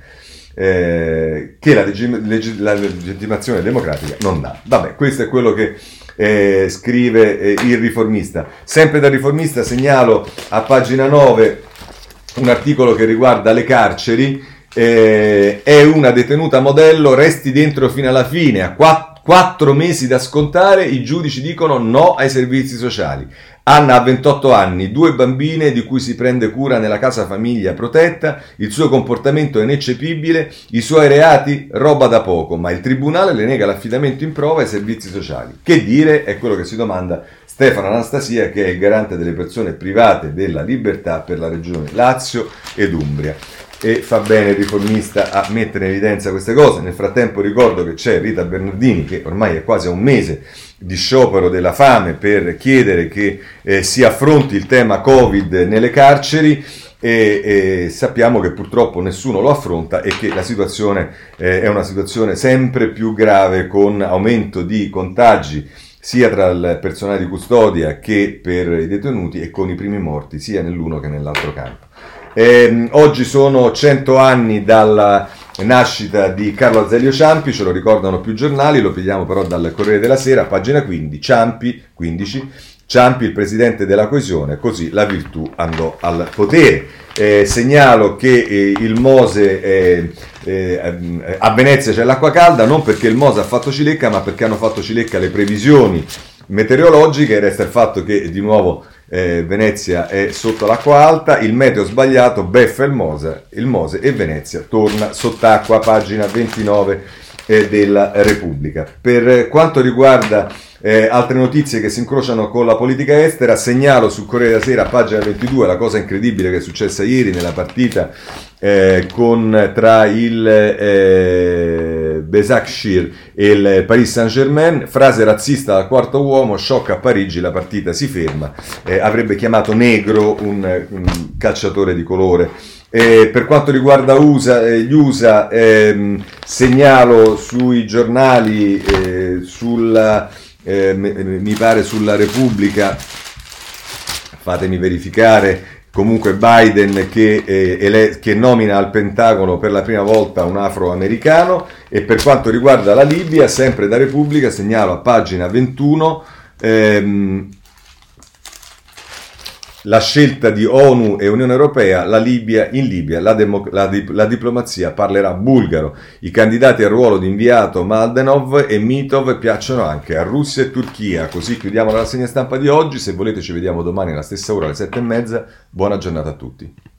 eh, che la, legge, la, legittimazione democratica non dà. Vabbè, questo è quello che eh, scrive eh, il riformista. Sempre dal riformista segnalo a pagina 9 un articolo che riguarda le carceri. Eh, è una detenuta modello, resti dentro fino alla fine, a Quattro mesi da scontare, i giudici dicono no ai servizi sociali. Anna ha 28 anni, due bambine di cui si prende cura nella casa famiglia protetta, il suo comportamento è ineccepibile, i suoi reati roba da poco, ma il tribunale le nega l'affidamento in prova ai servizi sociali. Che dire è quello che si domanda Stefano Anastasia che è il garante delle persone private della libertà per la regione Lazio ed Umbria e fa bene il riformista a mettere in evidenza queste cose. Nel frattempo ricordo che c'è Rita Bernardini che ormai è quasi a un mese di sciopero della fame per chiedere che eh, si affronti il tema Covid nelle carceri e, e, sappiamo che purtroppo nessuno lo affronta e che la situazione eh, è una situazione sempre più grave con aumento di contagi sia tra il personale di custodia che per i detenuti e con i primi morti sia nell'uno che nell'altro campo. Eh, oggi sono 100 anni dalla nascita di Carlo Azeglio Ciampi, ce lo ricordano più giornali, lo pigliamo però dal Corriere della Sera, pagina 15, Ciampi, 15, Ciampi il presidente della coesione, così la virtù andò al potere. Eh, segnalo che eh, il Mose eh, eh a Venezia c'è l'acqua calda non perché il Mose ha fatto cilecca ma perché hanno fatto cilecca le previsioni meteorologiche resta il fatto che di nuovo eh, Venezia è sotto l'acqua alta, il meteo sbagliato, beffa il Mose, il Mose e Venezia torna sott'acqua, pagina 29 eh, della Repubblica. Per quanto riguarda eh, altre notizie che si incrociano con la politica estera, segnalo sul Corriere della Sera, pagina 22, la cosa incredibile che è successa ieri nella partita eh, con, tra il... Besakshir e il Paris Saint-Germain, frase razzista dal quarto uomo, shock a Parigi, la partita si ferma, eh, avrebbe chiamato negro un, un calciatore di colore. Eh, per quanto riguarda USA, eh, gli USA, ehm, segnalo sui giornali, eh, sulla, eh, mi pare sulla Repubblica, fatemi verificare, comunque Biden che, eh, ele- che, nomina al Pentagono per la prima volta un afroamericano e per quanto riguarda la Libia, sempre da Repubblica, segnalo a pagina 21 ehm, la scelta di ONU e Unione Europea, la Libia, in Libia la, demo, la, la, diplomazia parlerà bulgaro. I candidati al ruolo di inviato Maldenov e Mitov piacciono anche a Russia e Turchia. Così chiudiamo la rassegna stampa di oggi. Se volete ci vediamo domani alla stessa ora alle sette e mezza. Buona giornata a tutti.